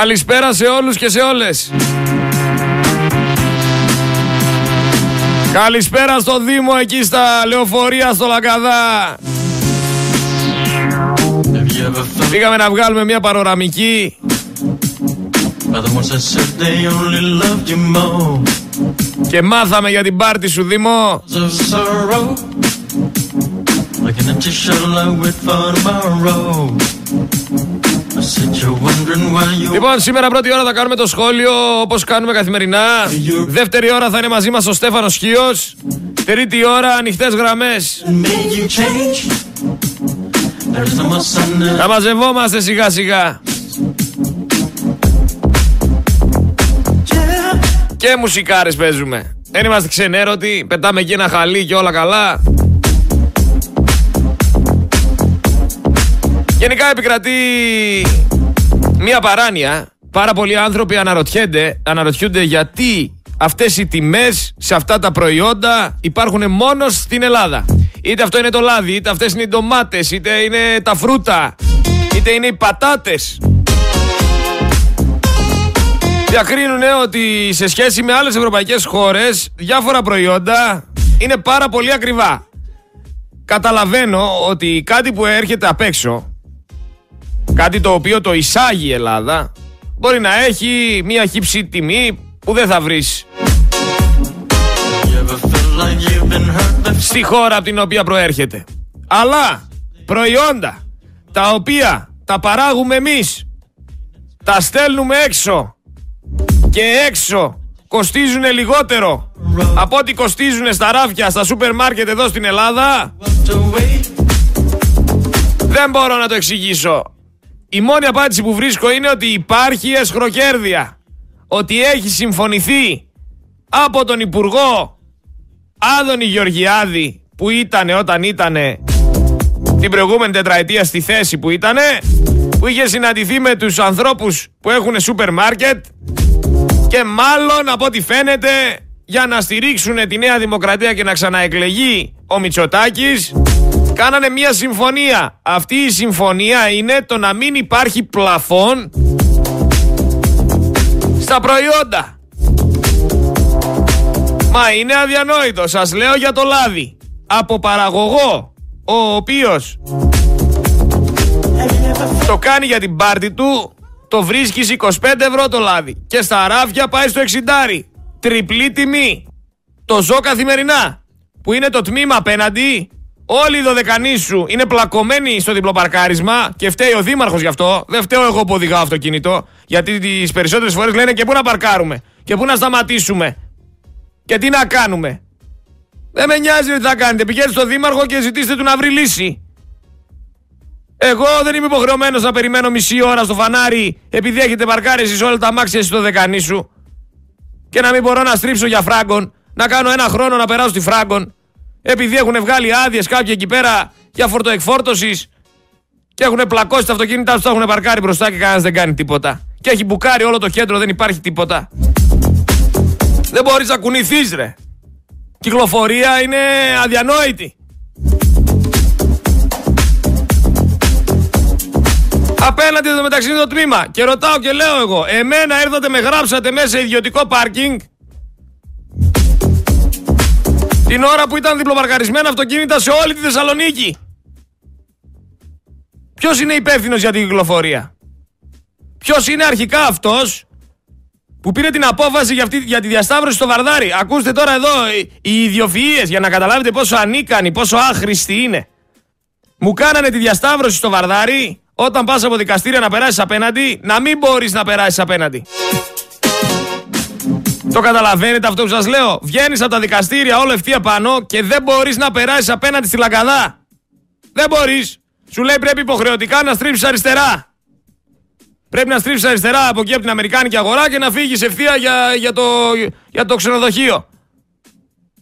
Καλησπέρα σε όλους και σε όλες. Καλησπέρα στο Δήμο εκεί στα λεωφορεία στο Λαγκαδά. Πήγαμε να βγάλουμε μια παροραμική. Και μάθαμε για την πάρτι σου Δήμο. Λοιπόν, σήμερα πρώτη ώρα θα κάνουμε το σχόλιο όπως κάνουμε καθημερινά. Δεύτερη ώρα θα είναι μαζί μας ο Στέφανος Χίος. Τρίτη ώρα ανοιχτές γραμμές. Θα μαζευόμαστε σιγά σιγά. Και μουσικάρες παίζουμε. Δεν είμαστε ξενέρωτοι, πετάμε εκεί ένα χαλί και όλα καλά. Γενικά επικρατεί μία παράνοια. Πάρα πολλοί άνθρωποι αναρωτιούνται, αναρωτιούνται γιατί αυτές οι τιμές σε αυτά τα προϊόντα υπάρχουν μόνος στην Ελλάδα. Είτε αυτό είναι το λάδι, είτε αυτές είναι οι ντομάτες, είτε είναι τα φρούτα, είτε είναι οι πατάτες. Διακρίνουν ότι σε σχέση με άλλες ευρωπαϊκές χώρες διάφορα προϊόντα είναι πάρα πολύ ακριβά. Καταλαβαίνω ότι κάτι που έρχεται απ' έξω κάτι το οποίο το εισάγει η Ελλάδα, μπορεί να έχει μια χύψη τιμή που δεν θα βρεις στη χώρα από την οποία προέρχεται. Αλλά προϊόντα τα οποία τα παράγουμε εμείς, τα στέλνουμε έξω και έξω κοστίζουν λιγότερο από ό,τι κοστίζουν στα ράφια, στα σούπερ μάρκετ εδώ στην Ελλάδα, δεν μπορώ να το εξηγήσω. Η μόνη απάντηση που βρίσκω είναι ότι υπάρχει εσχροκέρδεια. Ότι έχει συμφωνηθεί από τον Υπουργό Άδωνη Γεωργιάδη που ήταν όταν ήταν την προηγούμενη τετραετία στη θέση που ήταν που είχε συναντηθεί με τους ανθρώπους που έχουν σούπερ μάρκετ και μάλλον από ό,τι φαίνεται για να στηρίξουν τη Νέα Δημοκρατία και να ξαναεκλεγεί ο Μητσοτάκης κάνανε μια συμφωνία. Αυτή η συμφωνία είναι το να μην υπάρχει πλαφόν στα προϊόντα. Μα είναι αδιανόητο. Σας λέω για το λάδι. Από παραγωγό, ο οποίος το κάνει για την πάρτη του, το βρίσκει 25 ευρώ το λάδι. Και στα ράφια πάει στο 60. Τριπλή τιμή. Το ζω καθημερινά. Που είναι το τμήμα απέναντι Όλοι οι δωδεκανοί σου είναι πλακωμένοι στο διπλοπαρκάρισμα και φταίει ο Δήμαρχος γι' αυτό. Δεν φταίω εγώ που οδηγάω αυτοκίνητο. Γιατί τις περισσότερες φορές λένε και πού να παρκάρουμε; Και πού να σταματήσουμε; Και τι να κάνουμε; Δεν με νοιάζει τι θα κάνετε. Πηγαίνετε στο Δήμαρχο και ζητήστε του να βρει λύση. Εγώ δεν είμαι υποχρεωμένος να περιμένω μισή ώρα στο φανάρι επειδή έχετε παρκάρει εσείς όλα τα μάξια στο δεκανή σου και να μην μπορώ να στρίψω για φράγκον, να κάνω ένα χρόνο να περάσω στη φράγκον επειδή έχουν βγάλει άδειες κάποιοι εκεί πέρα για φορτοεκφόρτωση και έχουν πλακώσει τα αυτοκίνητά τους, τα έχουν παρκάρει μπροστά και κανένας δεν κάνει τίποτα. Και έχει μπουκάρει όλο το κέντρο, δεν υπάρχει τίποτα. Δεν μπορείς να κουνηθείς, ρε. Κυκλοφορία είναι αδιανόητη. Απέναντι εδώ μεταξύ είναι το τμήμα. Και ρωτάω και λέω εγώ, εμένα ήρθατε με γράψατε μέσα σε ιδιωτικό πάρκινγκ την ώρα που ήταν διπλοπαρκαρισμένα αυτοκίνητα σε όλη τη Θεσσαλονίκη. Ποιος είναι υπεύθυνος για την κυκλοφορία; Ποιος είναι αρχικά αυτός που πήρε την απόφαση για, αυτή, για τη διασταύρωση στο Βαρδάρι; Ακούστε τώρα εδώ οι ιδιοφυΐες για να καταλάβετε πόσο ανίκανοι, πόσο άχρηστοι είναι. Μου κάνανε τη διασταύρωση στο Βαρδάρι όταν πας από δικαστήρια να περάσεις απέναντι, να μην μπορείς να περάσεις απέναντι. Το καταλαβαίνετε αυτό που σας λέω. Βγαίνεις από τα δικαστήρια όλο ευθεία πάνω και δεν μπορείς να περάσεις απέναντι στη λαγκαδά. Δεν μπορείς. Σου λέει πρέπει υποχρεωτικά να στρίψεις αριστερά. Πρέπει να στρίψεις αριστερά από εκεί από την Αμερικάνικη αγορά και να φύγεις ευθεία για, για, το, για το ξενοδοχείο.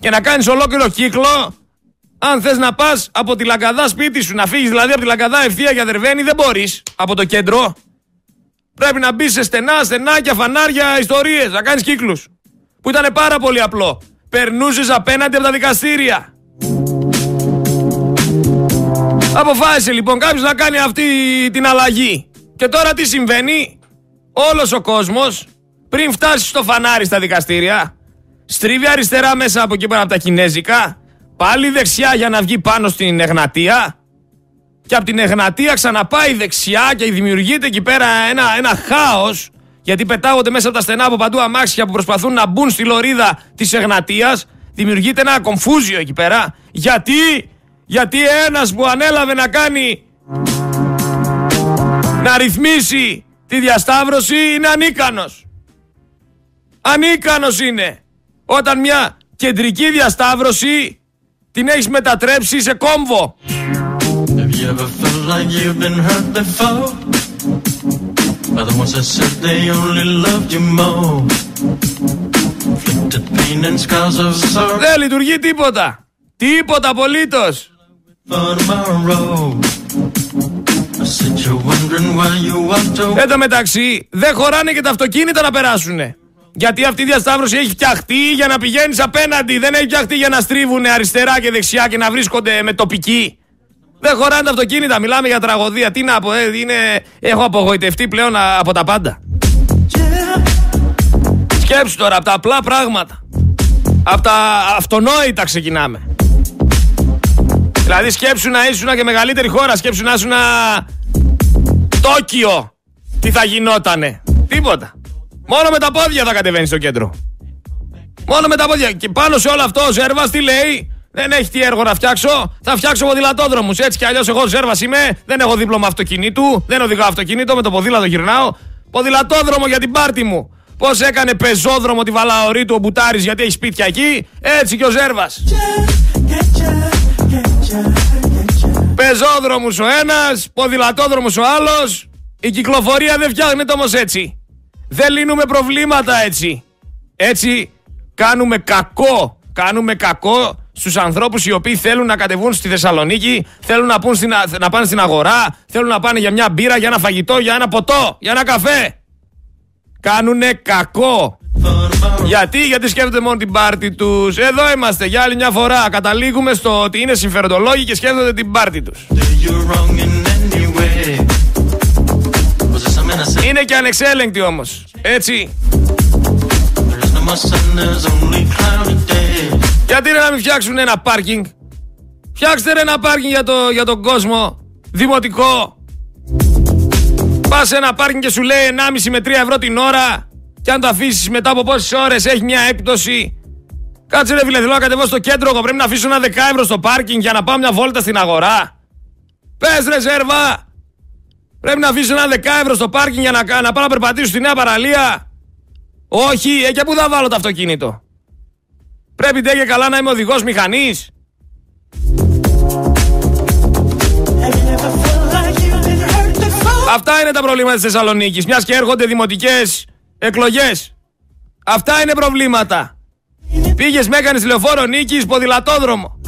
Και να κάνεις ολόκληρο κύκλο. Αν θες να πας από τη λαγκαδά σπίτι σου, να φύγεις δηλαδή από τη λαγκαδά ευθεία για δερβένη, δεν μπορείς από το κέντρο. Πρέπει να μπεις σε στενά, στενάκια, φανάρια, ιστορίες, να κάνεις κύκλους που ήταν πάρα πολύ απλό. Περνούσες απέναντι από τα δικαστήρια. Αποφάσισε λοιπόν κάποιος να κάνει αυτή την αλλαγή. Και τώρα τι συμβαίνει; όλος ο κόσμος πριν φτάσει στο φανάρι στα δικαστήρια στρίβει αριστερά μέσα από εκεί πέρα από τα Κινέζικα πάλι δεξιά για να βγει πάνω στην Εγνατία και από την Εγνατία ξαναπάει δεξιά και δημιουργείται εκεί πέρα ένα, ένα χάος γιατί πετάγονται μέσα από τα στενά από παντού αμάξια που προσπαθούν να μπουν στη λωρίδα της Εγνατίας. Δημιουργείται ένα κομφούζιο εκεί πέρα. Γιατί, γιατί ένας που ανέλαβε να κάνει να ρυθμίσει τη διασταύρωση είναι ανίκανος. Ανίκανος είναι. Όταν μια κεντρική διασταύρωση την έχεις μετατρέψει σε κόμβο. You ever felt like you've been hurt before? By the ones that said they only loved you more. Inflicted pain and scars of sorrow. Δεν λειτουργεί τίποτα. Τίποτα απολύτως. Εν τω μεταξύ, δεν χωράνε και τα αυτοκίνητα να περάσουνε. Γιατί αυτή η διασταύρωση έχει φτιαχτεί για να πηγαίνεις απέναντι. Δεν έχει φτιαχτεί για να στρίβουν αριστερά και δεξιά και να βρίσκονται με τοπική. Δεν χωράνε τα αυτοκίνητα, μιλάμε για τραγωδία. Τι να πω, ε, είναι... έχω απογοητευτεί πλέον από τα πάντα. Σκέψου τώρα, από τα απλά πράγματα. Από τα αυτονόητα ξεκινάμε. Δηλαδή σκέψου να ήσουν και μεγαλύτερη χώρα, σκέψου να ήσουν Τόκιο. Τι θα γινότανε. Τίποτα. Μόνο με τα πόδια θα κατεβαίνεις στο κέντρο. Μόνο με τα πόδια. Και πάνω σε όλο αυτό ο Ζέρβας τι λέει; Δεν έχει τι έργο να φτιάξω. Θα φτιάξω ποδηλατόδρομους. Έτσι κι αλλιώς εγώ ζέρβας είμαι. Δεν έχω δίπλωμα αυτοκινήτου. Δεν οδηγώ αυτοκίνητο. Με το ποδήλατο γυρνάω. Ποδηλατόδρομο για την πάρτη μου. Πώς έκανε πεζόδρομο τη Βαλαωρή του ο Μπουτάρης γιατί έχει σπίτια εκεί. Έτσι και ο Ζέρβας. Πεζόδρομο ο ένας, ποδηλατόδρομος ο άλλος. Η κυκλοφορία δεν φτιάχνεται όμως έτσι. Δεν λύνουμε προβλήματα έτσι. Έτσι κάνουμε κακό. Κάνουμε κακό στους ανθρώπους οι οποίοι θέλουν να κατεβούν στη Θεσσαλονίκη, θέλουν να, πούν στην, να πάνε στην αγορά, θέλουν να πάνε για μια μπύρα, για ένα φαγητό, για ένα ποτό, για ένα καφέ. Κάνουνε κακό. Γιατί, γιατί σκέφτονται μόνο την πάρτη τους. Εδώ είμαστε για άλλη μια φορά. Καταλήγουμε στο ότι είναι συμφεροντολόγοι και σκέφτονται την πάρτη τους. Είναι και ανεξέλεγκτοι όμως. Έτσι. Γιατί να μην φτιάξουν ένα πάρκινγκ; Φτιάξτε ένα πάρκινγκ για, το, για τον κόσμο. Δημοτικό. Πας σε ένα πάρκινγκ και σου λέει 1,5 με 3 ευρώ την ώρα. Και αν το αφήσεις μετά από πόσες ώρες έχει μια έπτωση. Κάτσε ρε φίλε, θέλω να κατεβώ στο κέντρο. Εγώ πρέπει να αφήσω ένα 10 ευρώ στο πάρκινγκ για να πάω μια βόλτα στην αγορά. Πες ρε Ζέρβα. Πρέπει να αφήσω ένα 10 ευρώ στο πάρκινγκ για να, να πάω να περπατήσω στη νέα παραλία. Όχι, ε, και πού θα βάλω το αυτοκίνητο; Πρέπει ντε και καλά να είμαι οδηγός μηχανής. Αυτά είναι τα προβλήματα της Θεσσαλονίκης, μιας και έρχονται δημοτικές εκλογές. Αυτά είναι προβλήματα. Πήγες με έκανες λεωφόρο νίκης, ποδηλατόδρομο.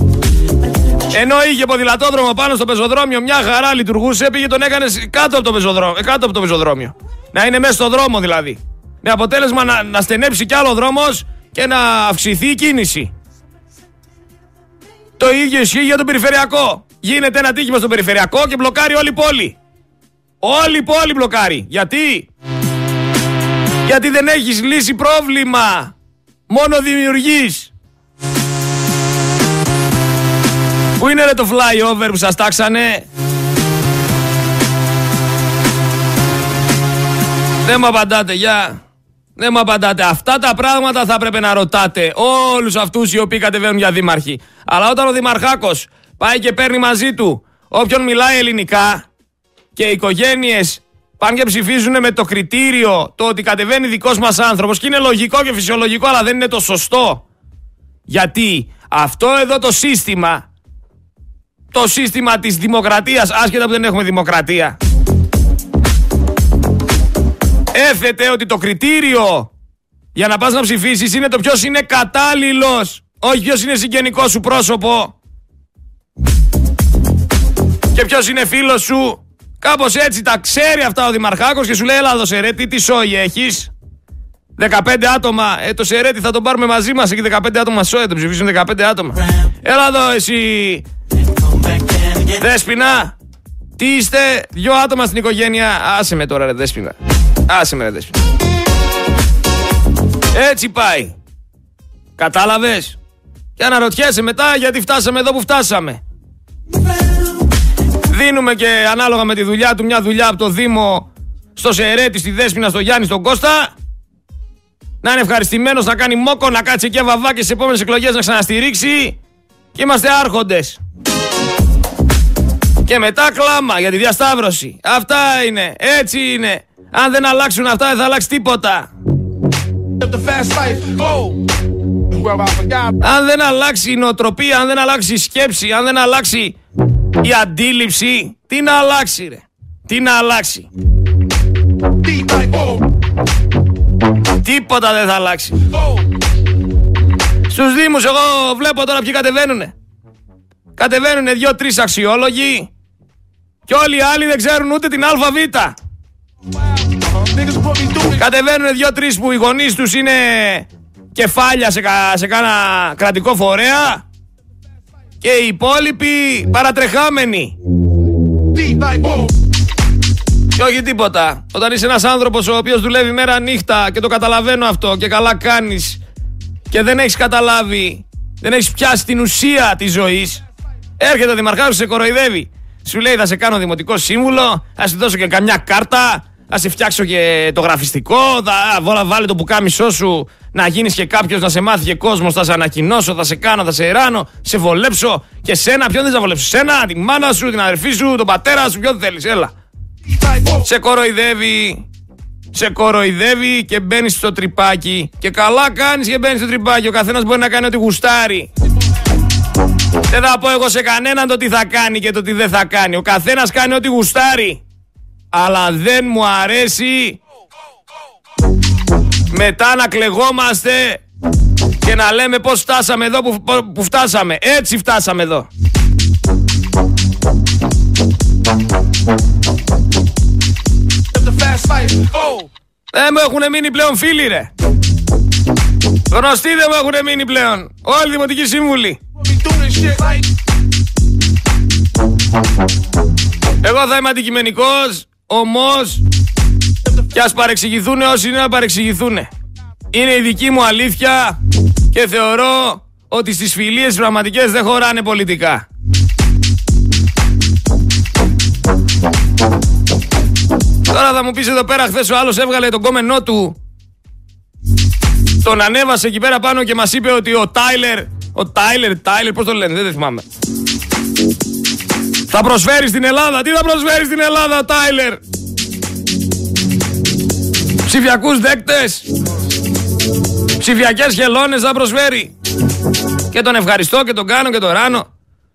Ενώ είχε ποδηλατόδρομο πάνω στο πεζοδρόμιο, μια χαρά λειτουργούσε, πήγε τον έκανες κάτω από το πεζοδρόμιο. Ε, κάτω από το πεζοδρόμιο. Να είναι μέσα στο δρόμο δηλαδή. Με αποτέλεσμα να, να στενέψει κι άλλο δρόμος και να αυξηθεί η κίνηση. Το ίδιο ισχύει για το περιφερειακό. Γίνεται ένα τύχημα στο περιφερειακό και μπλοκάρει όλη η πόλη. Όλη η πόλη μπλοκάρει. Γιατί; Γιατί δεν έχεις λύσει πρόβλημα. Μόνο δημιουργείς. Πού είναι ρε το flyover που σας τάξανε; Δεν μου απαντάτε, γεια. Δεν μου απαντάτε. Αυτά τα πράγματα θα πρέπει να ρωτάτε όλους αυτούς οι οποίοι κατεβαίνουν για δήμαρχοι. Αλλά όταν ο Δημαρχάκος πάει και παίρνει μαζί του όποιον μιλάει ελληνικά και οι οικογένειες πάνε και ψηφίζουν με το κριτήριο το ότι κατεβαίνει δικός μας άνθρωπος και είναι λογικό και φυσιολογικό, αλλά δεν είναι το σωστό. Γιατί αυτό εδώ το σύστημα, το σύστημα της δημοκρατίας, άσχετα που δεν έχουμε δημοκρατία, έθετε ότι το κριτήριο για να πας να ψηφίσεις είναι το ποιος είναι κατάλληλος, όχι ποιος είναι συγγενικός σου πρόσωπο και ποιος είναι φίλος σου. Κάπως έτσι τα ξέρει αυτά ο Δημαρχάκος και σου λέει έλα δώσε ρε τι σόι έχεις; 15 άτομα, ε, το σερέτι θα τον πάρουμε μαζί μας; Εκεί 15 άτομα σόι, το ψηφίσουν 15 άτομα. Έλα εδώ εσύ, Δέσποινα, τι είστε, δυο άτομα στην οικογένεια, άσε με τώρα ρε Δέσποινα. Άσε με ρε δέσποινα. Έτσι πάει. Κατάλαβες; Και αναρωτιέσαι μετά γιατί φτάσαμε εδώ που φτάσαμε. Δίνουμε και ανάλογα με τη δουλειά του μια δουλειά από το Δήμο στο Σερέτη, στη Δέσποινα, στο Γιάννη, στον Κώστα. Να είναι ευχαριστημένος να κάνει μόκο, να κάτσει και βαβά και στις επόμενες εκλογές να ξαναστηρίξει. Και είμαστε άρχοντες. Και μετά κλάμα για τη διασταύρωση. Αυτά είναι. Έτσι είναι. Αν δεν αλλάξουν αυτά, δεν θα αλλάξει τίποτα. Αν δεν αλλάξει η νοοτροπία, αν δεν αλλάξει η σκέψη, αν δεν αλλάξει η αντίληψη, τι να αλλάξει ρε; Τι να αλλάξει; Τίποτα δεν θα αλλάξει. Στους Δήμους εγώ βλέπω τώρα ποιοι κατεβαίνουνε. Κατεβαίνουνε δυο-τρεις αξιόλογοι και όλοι οι άλλοι δεν ξέρουν ούτε την ΑΒ. Κατεβαίνουν δύο-τρει που οι γονείς τους είναι κεφάλια σε, κα, σε κάνα κρατικό φορέα και οι υπόλοιποι παρατρεχάμενοι. Και όχι τίποτα. Όταν είσαι ένας άνθρωπος ο οποίος δουλεύει μέρα νύχτα και το καταλαβαίνω αυτό και καλά κάνεις και δεν έχεις καταλάβει, δεν έχεις πιάσει την ουσία της ζωής, έρχεται ο δημαρχάρος σε κοροϊδεύει. Σου λέει θα σε κάνω δημοτικό σύμβουλο, θα σου δώσω και καμιά κάρτα, θα σε φτιάξω και το γραφιστικό, θα βάλε το πουκάμισό σου να γίνεις και κάποιος να σε μάθει και κόσμος, θα σε ανακοινώσω, θα σε κάνω, θα σε ράνω, σε βολέψω και σένα, ποιον δεν θα βολέψω, σένα, τη μάνα σου, την αδερφή σου, τον πατέρα σου, ποιον θέλεις, έλα. Σε κοροϊδεύει, σε κοροϊδεύει και μπαίνεις στο τρυπάκι. Και καλά κάνεις και μπαίνεις στο τρυπάκι. Ο καθένας μπορεί να κάνει ό,τι γουστάρει. Δεν θα πω εγώ σε κανέναν το τι θα κάνει και το τι δεν θα κάνει. Ο καθένας κάνει ό,τι γουστάρει. Αλλά δεν μου αρέσει μετά να κλεγόμαστε και να λέμε πώς φτάσαμε εδώ που, που φτάσαμε. Έτσι φτάσαμε εδώ. Δεν μου έχουν μείνει πλέον φίλοι ρε. Γνωστοί δεν μου έχουν μείνει πλέον. Όλοι οι δημοτικοί σύμβουλοι. Εγώ θα είμαι αντικειμενικός, όμως και ας παρεξηγηθούν όσοι είναι να παρεξηγηθούν. Είναι η δική μου αλήθεια και θεωρώ ότι στις φιλίες πραγματικές δεν χωράνε πολιτικά. Τώρα θα μου πεις εδώ πέρα χθες ο άλλος έβγαλε τον κόμενό του τον ανέβασε εκεί πέρα πάνω και μας είπε ότι ο Τάιλερ ο Τάιλερ, Τάιλερ, πώς το λένε, δεν θυμάμαι θα προσφέρεις στην Ελλάδα, τι θα προσφέρεις στην Ελλάδα ο Τάιλερ; Ψηφιακούς δέκτες. Ψηφιακές χελώνες θα προσφέρει. Και τον ευχαριστώ και τον κάνω και τον ράνω.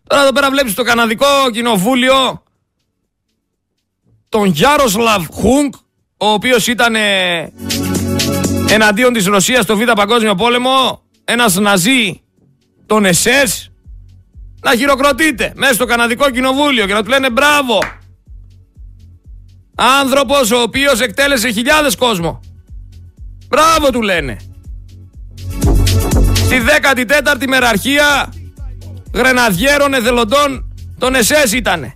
Τώρα εδώ πέρα βλέπεις το καναδικό κοινοβούλιο. Τον Γιάροσλαβ Χούγκ, ο οποίος ήταν ε, εναντίον της Ρωσίας στο Β' Παγκόσμιο Πόλεμο, ένας ναζί, τον ΕΣΕΣ, να χειροκροτείται μέσα στο Καναδικό Κοινοβούλιο και να του λένε μπράβο. Άνθρωπος ο οποίος εκτέλεσε χιλιάδες κόσμο. Μπράβο του λένε. Στη 14η μεραρχία γρεναδιέρων εθελοντών τον ΕΣΕΣ ήτανε.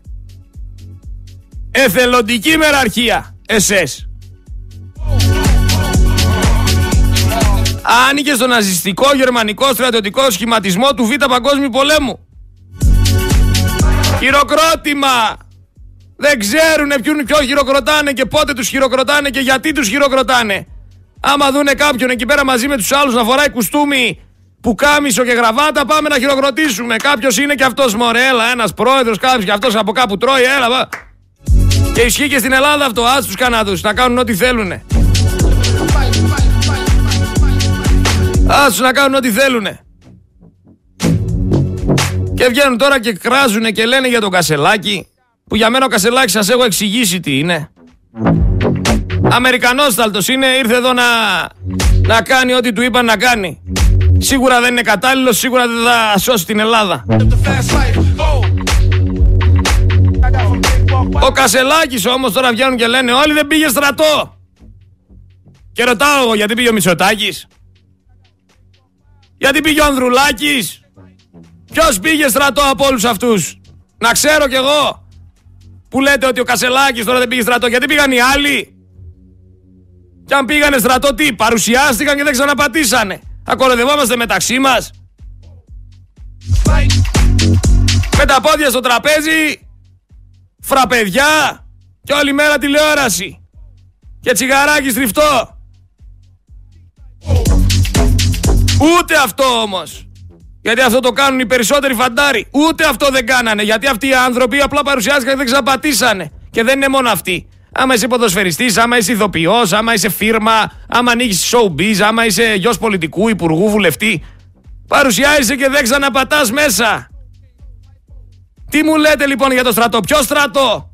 Εθελοντική μεραρχία. ΕΣΕΣ. Άνοιγε στο ναζιστικό γερμανικό στρατιωτικό σχηματισμό του Β' Παγκόσμιου Πολέμου. Χειροκρότημα. Δεν ξέρουν ποιον ποιο χειροκροτάνε και πότε τους χειροκροτάνε και γιατί τους χειροκροτάνε. Άμα δούνε κάποιον εκεί πέρα μαζί με τους άλλους να φοράει κουστούμι που κάμισο και γραβάτα πάμε να χειροκροτήσουμε. Κάποιος είναι και αυτός μωρέλα, ένας πρόεδρος, κάποιος και αυτός από κάπου τρώει, έλα. Και ισχύει και στην Ελλάδα αυτό. Α τους Καναδούς να κάνουν ό,τι θέλουν. Α τους να κάνουν ό,τι θέλουν. Και βγαίνουν τώρα και κράζουν και λένε για τον Κασελάκη. Που για μένα ο Κασελάκης σας έχω εξηγήσει τι είναι. Αμερικανόσταλτος είναι, ήρθε εδώ να, να κάνει ό,τι του είπαν να κάνει. Σίγουρα δεν είναι κατάλληλος, σίγουρα δεν θα σώσει την Ελλάδα. Ο Κασελάκης όμως τώρα βγαίνουν και λένε όλοι δεν πήγε στρατό. Και ρωτάω εγώ γιατί πήγε ο Μητσοτάκης; Γιατί πήγε ο Ανδρουλάκης; Ποιος πήγε στρατό από όλους αυτούς; Να ξέρω κι εγώ. Που λέτε ότι ο Κασελάκης τώρα δεν πήγε στρατό. Γιατί πήγαν οι άλλοι; Κι αν πήγανε στρατό τι, παρουσιάστηκαν και δεν ξαναπατήσανε. Ακολουθευόμαστε μεταξύ μας. Με τα πόδια στο τραπέζι, φραπεδιά και όλη μέρα τηλεόραση. Και τσιγαράκι στριφτό. Ούτε αυτό όμως. Γιατί αυτό το κάνουν οι περισσότεροι φαντάροι. Ούτε αυτό δεν κάνανε. Γιατί αυτοί οι άνθρωποι απλά παρουσιάστηκαν και δεν ξαπατήσανε. Και δεν είναι μόνο αυτοί. Άμα είσαι ποδοσφαιριστής, άμα είσαι ηθοποιό, άμα είσαι φίρμα, άμα ανοίγεις showbiz, άμα είσαι γιος πολιτικού, υπουργού, βουλευτή. Παρουσιάζεσαι και δεν ξαναπατάς μέσα. Τι μου λέτε λοιπόν για το στρατό, ποιο στρατό;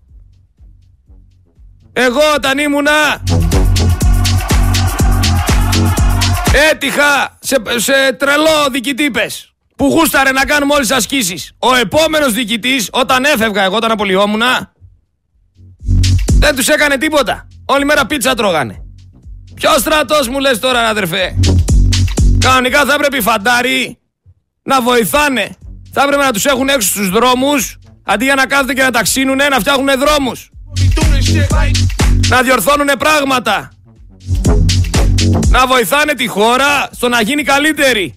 Εγώ όταν ήμουνα έτυχα σε, σε τρελό διοικητή που γούσταρε να κάνουμε όλες τις ασκήσεις. Ο επόμενος διοικητής όταν έφευγα εγώ όταν απολυόμουνα δεν τους έκανε τίποτα. Όλη μέρα πίτσα τρώγανε. Ποιος στρατός μου λες τώρα αδερφέ; Κανονικά θα έπρεπε οι φαντάροι να βοηθάνε. Θα έπρεπε να τους έχουν έξω στους δρόμους αντί για να κάθονται και να ταξίνουνε να φτιάχνουν δρόμους. Να διορθώνουν πράγματα. Να βοηθάνε τη χώρα στο να γίνει καλύτερη.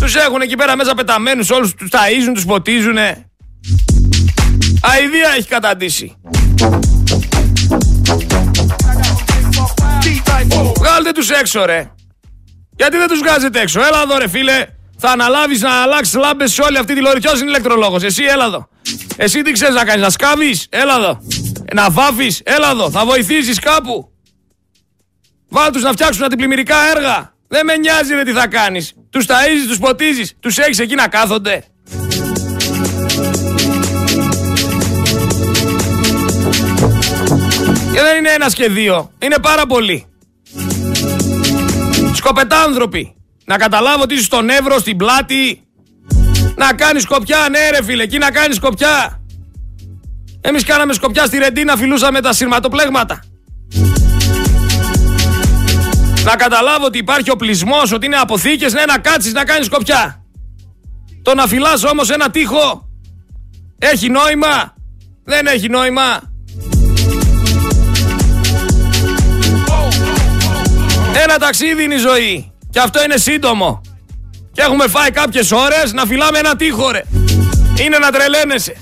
Τους έχουν εκεί πέρα μέσα πεταμένους όλους, τους ταΐζουν, τους ποτίζουνε. Αηδία έχει καταντήσει. Βγάλτε τους έξω ρε. Γιατί δεν τους βγάζετε έξω. Έλα εδώ ρε φίλε. Θα αναλάβεις να αλλάξεις λάμπες σε όλη αυτή τη λόρη. Ποιος είναι ηλεκτρολόγος. Εσύ έλα εδώ. Εσύ τι ξέρεις να κάνεις. Να σκάβεις; Έλα εδώ. Να βάφεις; Έλα εδώ. Θα βοηθήσεις κάπου. Βάλ τους να φτιάξουν αντιπλημμυρικά έργα. Δεν με νοιάζει ρε τι θα κάνεις. Τους ταΐζεις, τους ποτίζεις. Τους έχεις εκεί να κάθονται. Και δεν είναι ένα και δύο. Είναι πάρα πολλοί. Σκοπετάνθρωποι. Να καταλάβω ότι είσαι στον Εύρο, στην πλάτη. Να κάνεις σκοπιά, ναι ρε φίλε, εκεί να κάνεις σκοπιά. Εμείς κάναμε σκοπιά στη Ρεντίνα, φιλούσαμε τα σειρματοπλέγματα. Να καταλάβω ότι υπάρχει οπλισμό, ότι είναι αποθήκες, ναι, να κάτσεις να κάνεις σκοπιά. Το να φυλάς όμως ένα τείχο έχει νόημα; Δεν έχει νόημα. Ένα ταξίδι είναι η ζωή. Και αυτό είναι σύντομο. Και έχουμε φάει κάποιες ώρες να φυλάμε ένα τείχο ρε. Είναι να τρελαίνεσαι.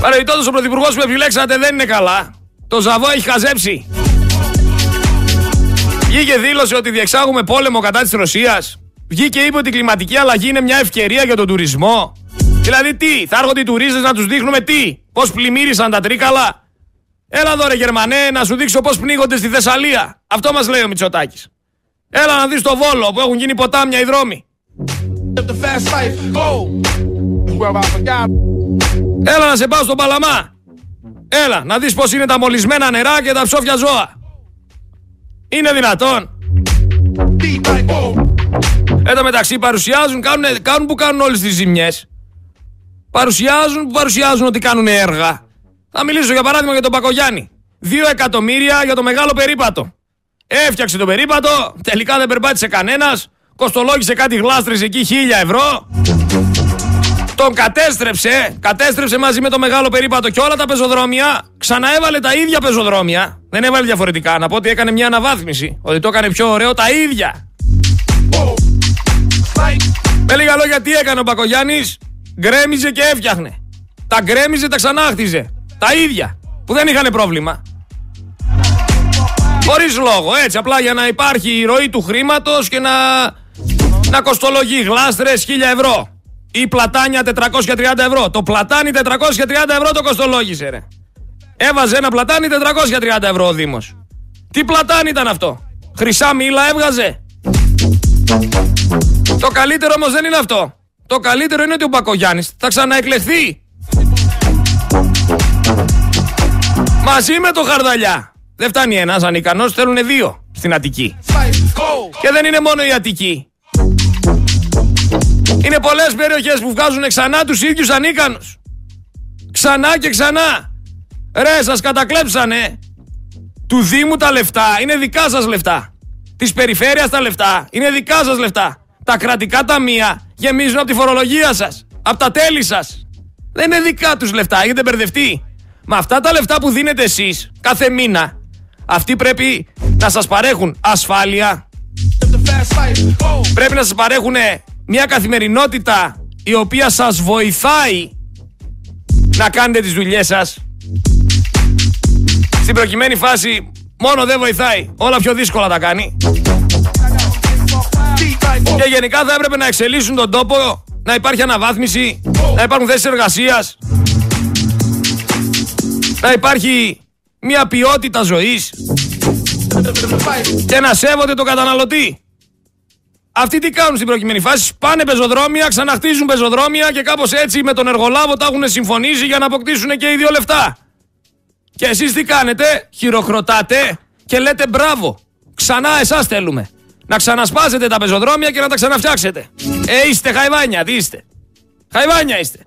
Παρεμπιπτόντως ο πρωθυπουργός που επιλέξατε δεν είναι καλά. Το Ζαβό έχει χαζέψει. Βγήκε δήλωσε ότι διεξάγουμε πόλεμο κατά της Ρωσίας. Βγήκε είπε ότι η κλιματική αλλαγή είναι μια ευκαιρία για τον τουρισμό. Δηλαδή τι, θα έρχονται οι τουρίστες να τους δείχνουμε τι, πώς πλημμύρισαν τα τρίκαλα; Έλα εδώ ρε Γερμανέ να σου δείξω πώς πνίγονται στη Θεσσαλία. Αυτό μας λέει ο Μητσοτάκης. Έλα να δεις το Βόλο που έχουν γίνει ποτάμια οι δρόμοι. Έλα να σε πάω στον Παλαμά. Έλα να δεις πώς είναι τα μολυσμένα νερά και τα ψόφια ζώα. Είναι δυνατόν. Εδώ μεταξύ παρουσιάζουν, κάνουν, κάνουν που κάνουν όλες τις ζημιές. Παρουσιάζουν που παρουσιάζουν ότι κάνουν έργα. Θα μιλήσω για παράδειγμα για τον Πακογιάννη. Δύο εκατομμύρια για το μεγάλο περίπατο. Έφτιαξε το περίπατο, τελικά δεν περπάτησε κανένας. Κοστολόγησε κάτι γλάστρες εκεί χίλια ευρώ. Τον κατέστρεψε, κατέστρεψε μαζί με το μεγάλο περίπατο και όλα τα πεζοδρόμια. Ξαναέβαλε τα ίδια πεζοδρόμια. Δεν έβαλε διαφορετικά. Να πω ότι έκανε μια αναβάθμιση. Ότι το έκανε πιο ωραίο τα ίδια. Με λίγα λόγια, τι έκανε ο Μπακογιάννης; Γκρέμιζε και έφτιαχνε. Τα γκρέμιζε, τα ξανάχτιζε. Τα ίδια. Που δεν είχαν πρόβλημα. Χωρίς λόγο, έτσι. Απλά για να υπάρχει η ροή του χρήματος και να, να κοστολογεί γλάστρες 1000 ευρώ. Ή πλατάνια 430 ευρώ. Το πλατάνι 430 ευρώ το κοστολόγησε, ρε. Έβαζε ένα πλατάνι 430 ευρώ ο Δήμος. Τι πλατάνι ήταν αυτό; Χρυσά μήλα έβγαζε; Το καλύτερο όμως δεν είναι αυτό. Το καλύτερο είναι ότι ο Μπακογιάννης θα ξαναεκλεχθεί. Μαζί με το Χαρδαλιά. Δεν φτάνει ένας ανικανό, θέλουν δύο στην Αττική. Και δεν είναι μόνο η Αττική. Είναι πολλές περιοχές που βγάζουν ξανά τους ίδιους ανίκανους. Ξανά και ξανά. Ρε, σας κατακλέψανε. Του Δήμου τα λεφτά είναι δικά σας λεφτά. Της περιφέρειας τα λεφτά είναι δικά σας λεφτά. Τα κρατικά ταμεία γεμίζουν από τη φορολογία σας. Από τα τέλη σας. Δεν είναι δικά τους λεφτά, έχετε μπερδευτεί. Με αυτά τα λεφτά που δίνετε εσείς κάθε μήνα, αυτοί πρέπει να σας παρέχουν ασφάλεια. Πρέπει να σας παρέχουν μια καθημερινότητα η οποία σας βοηθάει να κάνετε τις δουλειές σας. Στην προκειμένη φάση μόνο δεν βοηθάει. Όλα πιο δύσκολα τα κάνει. Και γενικά θα έπρεπε να εξελίσσουν τον τόπο, να υπάρχει αναβάθμιση, να υπάρχουν θέσεις εργασίας, να υπάρχει μια ποιότητα ζωής και να σέβονται τον καταναλωτή. Αυτοί τι κάνουν στην προκειμένη φάση, πάνε πεζοδρόμια, ξαναχτίζουν πεζοδρόμια και κάπως έτσι με τον εργολάβο τα έχουν συμφωνήσει για να αποκτήσουν και οι δύο λεφτά. Και εσείς τι κάνετε, χειροκροτάτε και λέτε μπράβο, ξανά εσάς θέλουμε. Να ξανασπάσετε τα πεζοδρόμια και να τα ξαναφτιάξετε. Ε, είστε χαϊβάνια, τι είστε. Χαϊβάνια είστε.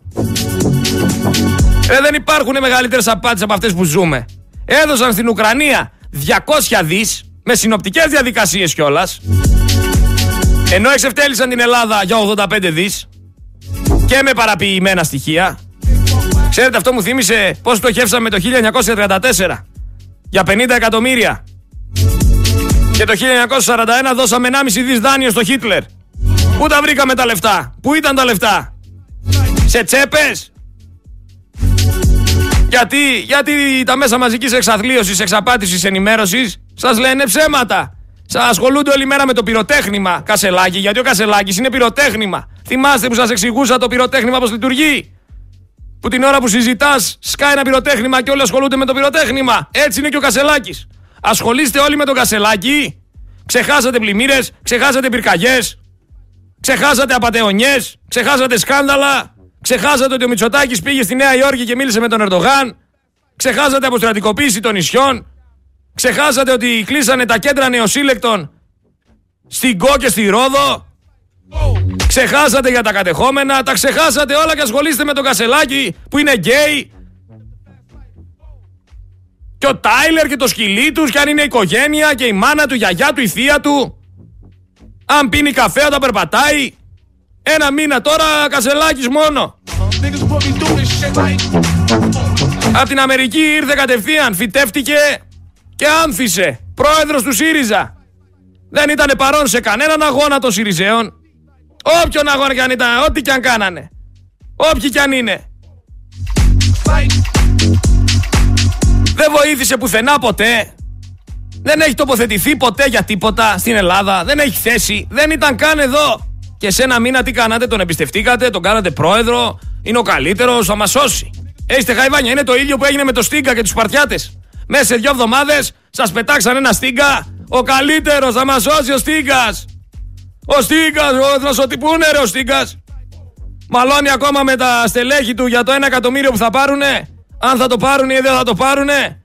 Ε, δεν υπάρχουν μεγαλύτερες απάτες από αυτές που ζούμε. Έδωσαν στην Ουκρανία 200 δις, με συνοπτικές διαδικασίες κιόλας. Ενώ εξευτέλισαν την Ελλάδα για 85 δις και με παραποιημένα στοιχεία. Ξέρετε αυτό μου θύμισε πώς το χεύσαμε το 1934 για 50 εκατομμύρια. Και το 1941 δώσαμε 1,5 δις δάνειο στο Χίτλερ. Πού τα βρήκαμε τα λεφτά, πού ήταν τα λεφτά; Σε τσέπες; Γιατί, γιατί τα μέσα μαζικής εξαθλίωσης, εξαπάτησης, ενημέρωσης σας λένε ψέματα; Σα ασχολούνται όλη μέρα με το πυροτέχνημα Κασελάκη, γιατί ο Κασελάκης είναι πυροτέχνημα. Θυμάστε που σας εξηγούσα το πυροτέχνημα πώς λειτουργεί; Που την ώρα που συζητάς, σκάει ένα πυροτέχνημα και όλοι ασχολούνται με το πυροτέχνημα. Έτσι είναι και ο Κασελάκης. Ασχολείστε όλοι με τον Κασελάκη. Ξεχάσατε πλημμύρες, ξεχάσατε πυρκαγιές, ξεχάσατε απαταιωνιές, ξεχάσατε σκάνδαλα, ξεχάσατε ότι ο Μητσοτάκης πήγε στη Νέα Υόρκη και μίλησε με τον Ερντογάν, ξεχάσατε αποστρατικοποίηση των νησιών, Ξεχάσατε ότι κλείσανε τα κέντρα νεοσύλλεκτων στην Κό και στη Ρόδο. Ξεχάσατε για τα κατεχόμενα, τα ξεχάσατε όλα και ασχολείστε με τον Κασελάκη που είναι γκέι. Και ο Τάιλερ και το σκυλί τους, και αν είναι οικογένεια και η μάνα του, η γιαγιά του, η θεία του. Αν πίνει καφέ όταν περπατάει. Ένα μήνα τώρα Κασελάκης μόνο. Από την Αμερική ήρθε κατευθείαν, φυτεύτηκε και άμφισε πρόεδρος του ΣΥΡΙΖΑ. Δεν ήταν παρόν σε κανέναν αγώνα των ΣΥΡΙΖΕΟΝ. Όποιον αγώνα κι αν ήταν, ό,τι κι αν κάνανε. Όποιοι κι αν είναι. Δεν βοήθησε πουθενά ποτέ. Δεν έχει τοποθετηθεί ποτέ για τίποτα στην Ελλάδα. Δεν έχει θέση. Δεν ήταν καν εδώ. Και σε ένα μήνα τι κάνατε, τον εμπιστευτήκατε, τον κάνατε πρόεδρο. Είναι ο καλύτερος, θα μας σώσει. Έχετε χαϊβάνια. Είναι το ίδιο που έγινε με το Στίγκα και τους Σπαρτιάτε. Μέσα σε δύο εβδομάδες σας πετάξαν ένα στίγκα. Ο καλύτερος θα μας σώσει ο στίγκας. Ο στίγκας, ο δροσοτι που είναι ρε ο στίγκας. Μαλώνει ακόμα με τα στελέχη του για το ένα εκατομμύριο που θα πάρουνε. Αν θα το πάρουνε ή δεν θα το πάρουνε.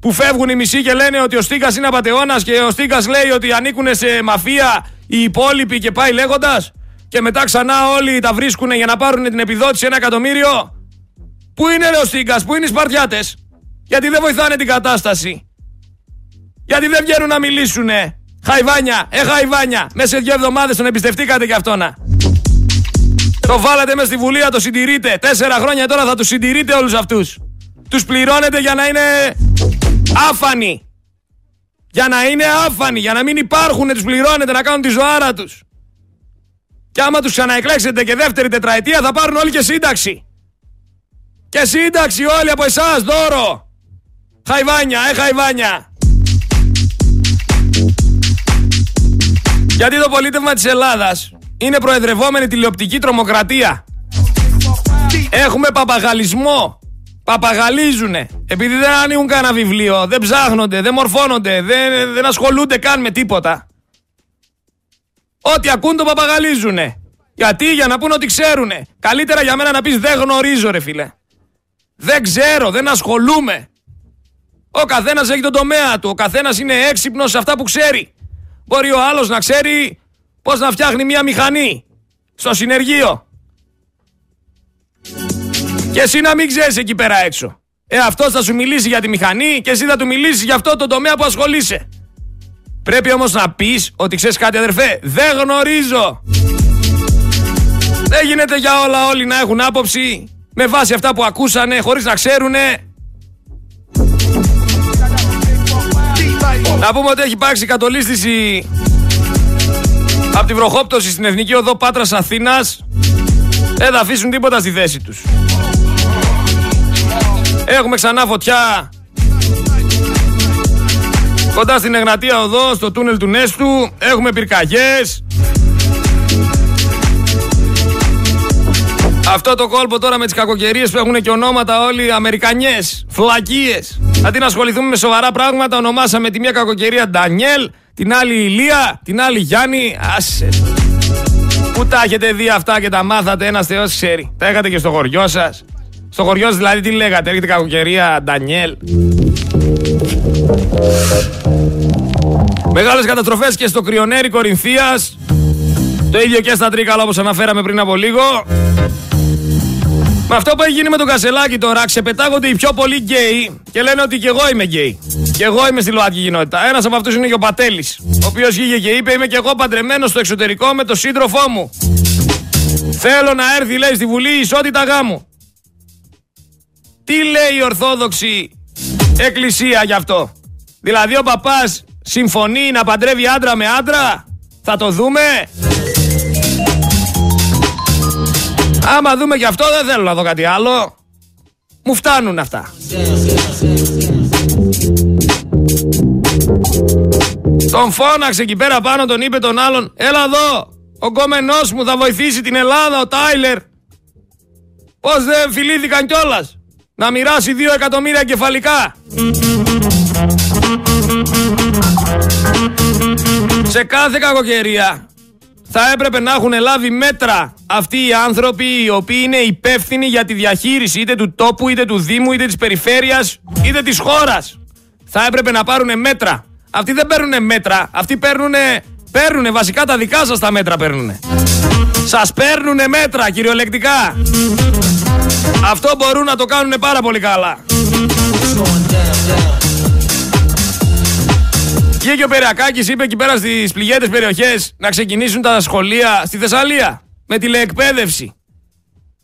Που φεύγουν οι μισοί και λένε ότι ο Στίγκας είναι απαταιώνας και ο Στίγκας λέει ότι ανήκουν σε μαφία οι υπόλοιποι και πάει λέγοντας. Και μετά ξανά όλοι τα βρίσκουν για να πάρουν την επιδότηση ένα εκατομμύριο. Πού είναι ρε ο Στίγκας, πού είναι οι Σπαρτιάτες; Γιατί δεν βοηθάνε την κατάσταση. Γιατί δεν βγαίνουν να μιλήσουνε. Χαϊβάνια, ε χαϊβάνια. Μέσα σε δύο εβδομάδες τον εμπιστευτήκατε κι αυτό να. Το βάλατε μέσα στη Βουλή να το συντηρείτε. Τέσσερα χρόνια τώρα θα τους συντηρείτε όλους αυτούς. Τους πληρώνετε για να είναι άφανοι. Για να είναι άφανοι, για να μην υπάρχουν, τους πληρώνετε να κάνουν τη ζωάρα τους. Και άμα τους ξαναεκλέξετε και δεύτερη τετραετία θα πάρουν όλοι και σύνταξη. Και σύνταξη όλοι από εσάς, δώρο. Χαϊβάνια, ε χαϊβάνια. Γιατί το πολίτευμα της Ελλάδας είναι προεδρευόμενη τηλεοπτική τρομοκρατία. Έχουμε παπαγαλισμό. Παπαγαλίζουνε. Επειδή δεν ανοίγουν κανένα βιβλίο, δεν ψάχνονται, δεν μορφώνονται, δεν, δεν ασχολούνται καν με τίποτα. Ό,τι ακούν το παπαγαλίζουνε. Γιατί, για να πούνε ότι ξέρουνε. Καλύτερα για μένα να πεις δεν γνωρίζω ρε φίλε. Δεν ξέρω, δεν ασχολούμαι. Ο καθένας έχει τον τομέα του. Ο καθένας είναι έξυπνος σε αυτά που ξέρει. Μπορεί ο άλλος να ξέρει πώς να φτιάχνει μια μηχανή στο συνεργείο. Και εσύ να μην ξέρεις εκεί πέρα έξω. Ε, αυτό θα σου μιλήσει για τη μηχανή και εσύ θα του μιλήσεις για αυτό το τομέα που ασχολείσαι. Πρέπει όμως να πεις ότι ξέρεις κάτι αδερφέ, δεν γνωρίζω. Δεν γίνεται για όλα όλοι να έχουν άποψη με βάση αυτά που ακούσανε χωρίς να ξέρουνε. Να πούμε ότι έχει υπάρξει κατολίσθηση από τη βροχόπτωση στην Εθνική Οδό Πάτρας Αθήνας. Δεν θα αφήσουν τίποτα στη θέση τους. Έχουμε ξανά φωτιά κοντά στην Εγνατία Οδό, στο τούνελ του Νέστου. Έχουμε πυρκαγιές. Αυτό το κόλπο τώρα με τις κακοκαιρίες που έχουν και ονόματα όλοι Αμερικανιές, φλακίες. Αντί να ασχοληθούμε με σοβαρά πράγματα, ονομάσαμε τη μία κακοκαιρία Ντανιέλ, την άλλη Ηλία, την άλλη Γιάννη. Άσε. Πού τα έχετε δει αυτά και τα μάθατε, ένας Θεός ξέρει. Τα έχατε και στο χωριό σας. Στο χωριό σας δηλαδή τι λέγατε, έρχεται κακοκαιρία Ντανιέλ. Μεγάλες καταστροφές και στο κρυονέρι Κορινθίας. Το ίδιο και στα Τρίκαλα όπως αναφέραμε πριν από λίγο. Με αυτό που έχει γίνει με τον Κασελάκη τώρα, ξεπετάγονται οι πιο πολλοί γκέι και λένε ότι και εγώ είμαι γκέι. Και εγώ είμαι στη ΛΟΑΤΚΙ κοινότητα. Ένας από αυτούς είναι και ο Πατέλης, ο οποίος βγήκε και είπε: Είμαι και εγώ παντρεμένος στο εξωτερικό με τον σύντροφό μου. Θέλω να έρθει, λέει, στη Βουλή η ισότητα γάμου. Τι λέει η Ορθόδοξη Εκκλησία γι' αυτό; Δηλαδή ο παπάς συμφωνεί να παντρεύει άντρα με άντρα; Θα το δούμε; Άμα δούμε γι' αυτό δεν θέλω να δω κάτι άλλο. Μου φτάνουν αυτά. Τον φώναξε εκεί πέρα πάνω, τον είπε τον άλλον Έλα εδώ, ο κόμενός μου θα βοηθήσει την Ελλάδα, ο Τάιλερ Πώς δεν φιλήθηκαν κιόλας Να μοιράσει δύο εκατομμύρια κεφαλικά Σε κάθε κακοκαιρία θα έπρεπε να έχουν λάβει μέτρα αυτοί οι άνθρωποι οι οποίοι είναι υπεύθυνοι για τη διαχείριση είτε του τόπου, είτε του Δήμου, είτε της περιφέρειας, είτε της χώρας. Θα έπρεπε να πάρουν μέτρα. Αυτοί δεν παίρνουν μέτρα, αυτοί παίρνουν, παίρνουν βασικά τα δικά σας τα μέτρα παίρνουν. Σας παίρνουν μέτρα κυριολεκτικά. Αυτό μπορούν να το κάνουν πάρα πολύ καλά. Βγήκε ο Περιακάκης, είπε εκεί πέρα στις πληγέτε περιοχές να ξεκινήσουν τα σχολεία στη Θεσσαλία με τηλεεκπαίδευση.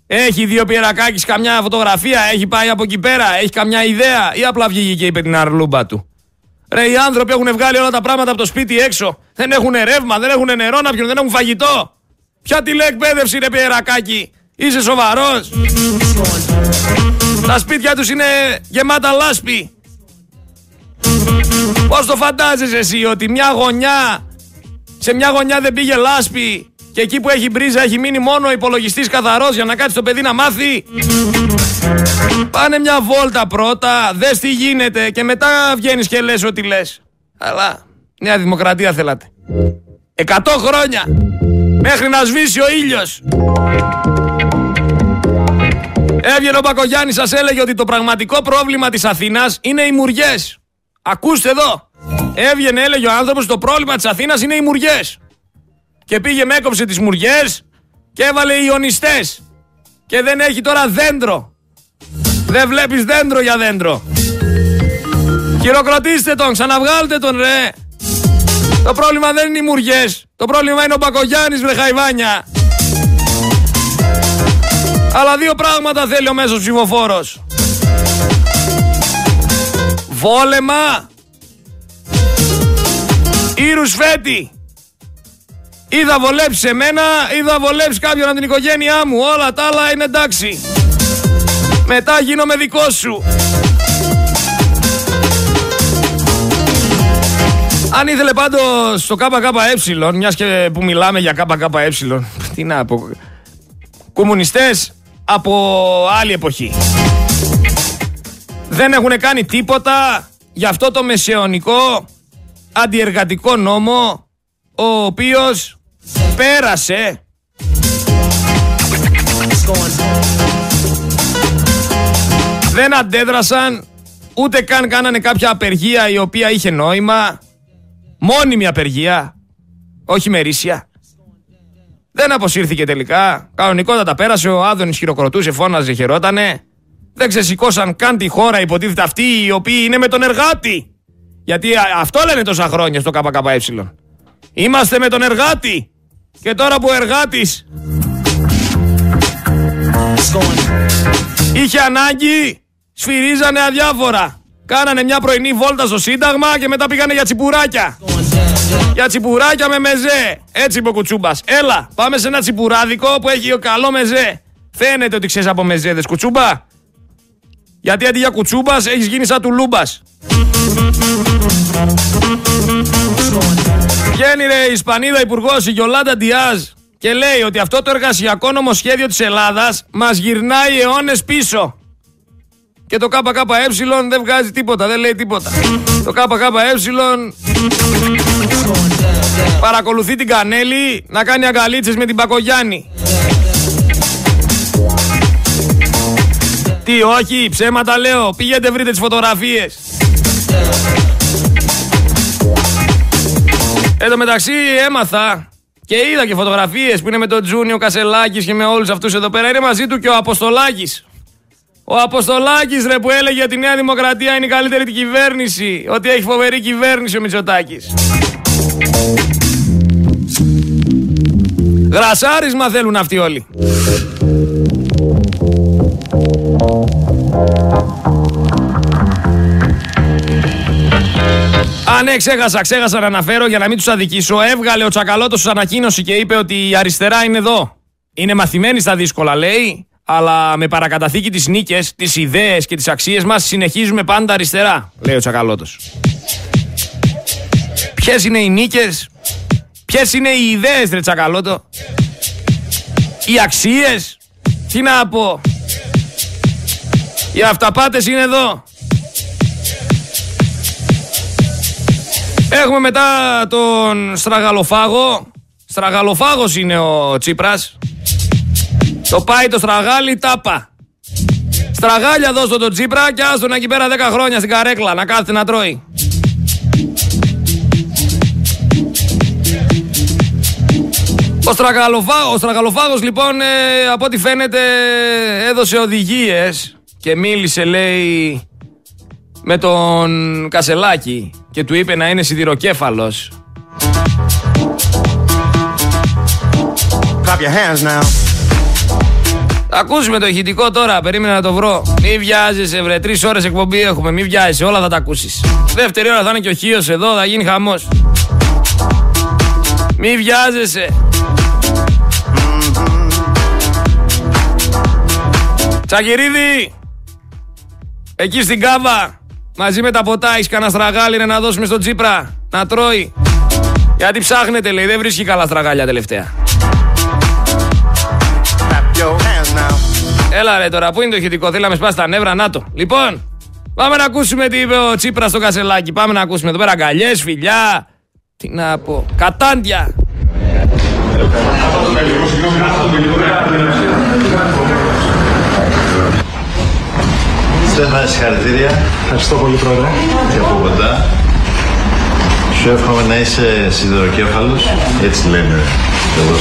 Έχει δει ο Περιακάκης καμιά φωτογραφία, έχει πάει από εκεί πέρα, έχει καμιά ιδέα ή απλά βγήκε και είπε την αρλούμπα του. Ρε, οι άνθρωποι έχουν βγάλει όλα τα πράγματα από το σπίτι έξω. Δεν έχουν ρεύμα, δεν έχουν νερό να πιούν, δεν έχουν φαγητό. Ποια τηλεεκπαίδευση, ρε Περιακάκη. Είσαι σοβαρός. Τα σπίτια τους είναι γεμάτα λάσπη. Πώς το φαντάζεσαι εσύ ότι μια γωνιά, σε μια γωνιά δεν πήγε λάσπη και εκεί που έχει μπρίζα έχει μείνει μόνο ο υπολογιστής καθαρός για να κάτσει το παιδί να μάθει; Πάνε μια βόλτα πρώτα, δες τι γίνεται και μετά βγαίνεις και λες ό,τι λες. Αλλά μια δημοκρατία θέλατε. Εκατό χρόνια μέχρι να σβήσει ο ήλιος. Έβγαινε ο Μπακογιάννης σας έλεγε ότι το πραγματικό πρόβλημα της Αθήνας είναι οι μουριές. Ακούστε εδώ. Έβγαινε, έλεγε ο άνθρωπος, το πρόβλημα της Αθήνας είναι οι μουριές. Και πήγε, με έκοψε τις μουριές και έβαλε ιονιστές. Και δεν έχει τώρα δέντρο. Δεν βλέπεις δέντρο για δέντρο. Χειροκροτήστε τον, ξαναβγάλτε τον ρε. Το πρόβλημα δεν είναι οι μουριές. Το πρόβλημα είναι ο Μπακογιάννης βρε χαϊβάνια. Αλλά δύο πράγματα θέλει ο μέσος ψηφοφόρος. Βόλεμα ή ρουσφέτη. Ή θα βολέψει εμένα ή θα βολέψει κάποιον από την οικογένειά μου. Όλα τα άλλα είναι εντάξει. Μετά γίνομαι δικό σου. Αν ήθελε πάντως στο ΚΚΕ, μιας και που μιλάμε για ΚΚΕ, τι να πω, κομμουνιστές από άλλη εποχή δεν έχουν κάνει τίποτα. Για αυτό το μεσαιωνικό αντιεργατικό νόμο ο οποίος πέρασε. Δεν αντέδρασαν ούτε καν κάνανε κάποια απεργία η οποία είχε νόημα. Μόνιμη απεργία όχι μερίσια. Δεν αποσύρθηκε τελικά. Κανονικότατα πέρασε ο Άδωνης χειροκροτούσε φώναζε χαιρότανε δεν ξεσηκώσαν καν τη χώρα υποτίθεται αυτοί οι οποίοι είναι με τον εργάτη. Γιατί αυτό λένε τόσα χρόνια στο ΚΚΕ. Είμαστε με τον εργάτη. Και τώρα που ο εργάτης Είχε ανάγκη, σφυρίζανε αδιάφορα. Κάνανε μια πρωινή βόλτα στο Σύνταγμα και μετά πήγανε για τσιπουράκια. Για τσιπουράκια με μεζέ. Έτσι είπε ο Κουτσούμπας. Έλα, πάμε σε ένα τσιπουράδικο που έχει καλό μεζέ. Φαίνεται ότι ξέρεις από μεζέδες, Κουτσούμπα. Γιατί αντί για κουτσούμπας έχεις γίνει σαν του λούμπας. Βγαίνει ρε η Ισπανίδα υπουργός η Γιολάντα Ντιάζ και λέει ότι αυτό το εργασιακό νομοσχέδιο της Ελλάδας μας γυρνάει αιώνες πίσω. Και το ΚΚΕ δεν βγάζει τίποτα, δεν λέει τίποτα. Το ΚΚΕ παρακολουθεί την Κανέλη να κάνει αγκαλίτσες με την Πακογιάννη. Τι όχι, ψέματα λέω, πήγαινε βρείτε τις φωτογραφίες. Εν τω μεταξύ έμαθα και είδα και φωτογραφίες που είναι με τον Τζούνιο Κασελάκης και με όλους αυτούς εδώ πέρα. Είναι μαζί του και ο Αποστολάκης. Ο Αποστολάκης ρε που έλεγε ότι η Νέα Δημοκρατία είναι η καλύτερη την κυβέρνηση. Ότι έχει φοβερή κυβέρνηση ο Μητσοτάκης. Γρασάρισμα θέλουν αυτοί όλοι. Α, ναι, ξέχασα, ξέχασα να αναφέρω για να μην τους αδικήσω. Έβγαλε ο Τσακαλώτος ως ανακοίνωση και είπε ότι η αριστερά είναι εδώ. Είναι μαθημένη στα δύσκολα, λέει, αλλά με παρακαταθήκη τις νίκες, τις ιδέες και τις αξίες μας συνεχίζουμε πάντα αριστερά, λέει ο Τσακαλώτος. Ποιες είναι οι νίκες, ποιες είναι οι ιδέες, ρε Τσακαλώτο, οι αξίες, τι να πω; Οι αυταπάτες είναι εδώ. Έχουμε μετά τον Στραγαλοφάγο. Στραγαλοφάγος είναι ο Τσίπρας. Το πάει το στραγάλι τάπα. Στραγάλια δώσω τον Τσίπρα και άστον εκεί πέρα 10 χρόνια στην καρέκλα να κάθεται να τρώει. Ο, Στραγαλοφά... ο Στραγαλοφάγος λοιπόν ε, από ό,τι φαίνεται έδωσε οδηγίες και μίλησε λέει με τον Κασελάκη και του είπε να είναι σιδηροκέφαλος. Clap your hands now. ακούσουμε το ηχητικό τώρα, περίμενα να το βρω. Μη βιάζεσαι, βρε. Τρεις ώρες εκπομπή έχουμε. Μη βιάζεσαι, όλα θα τα ακούσεις. Δεύτερη ώρα θα είναι και ο Χίος εδώ, θα γίνει χαμός. Μη βιάζεσαι. Τσακυρίδη! Εκεί στην Κάβα, μαζί με τα ποτά, έχεις κανένα στραγάλι να δώσουμε στον Τσίπρα να τρώει. Γιατί ψάχνετε, λέει, δεν βρίσκει καλά στραγάλια τελευταία. Έλα ρε τώρα, πού είναι το ηχητικό, θέλαμε σπάσει τα νεύρα, να το. Λοιπόν, πάμε να ακούσουμε τι είπε ο Τσίπρας στο κασελάκι. Πάμε να ακούσουμε εδώ πέρα αγκαλιές, φιλιά. Τι να πω, κατάντια. Στέφανα, συγχαρητήρια. Ευχαριστώ πολύ, Πρόεδρε. Και από κοντά. Σου εύχομαι να είσαι σιδεροκέφαλος. Έτσι λένε εδώ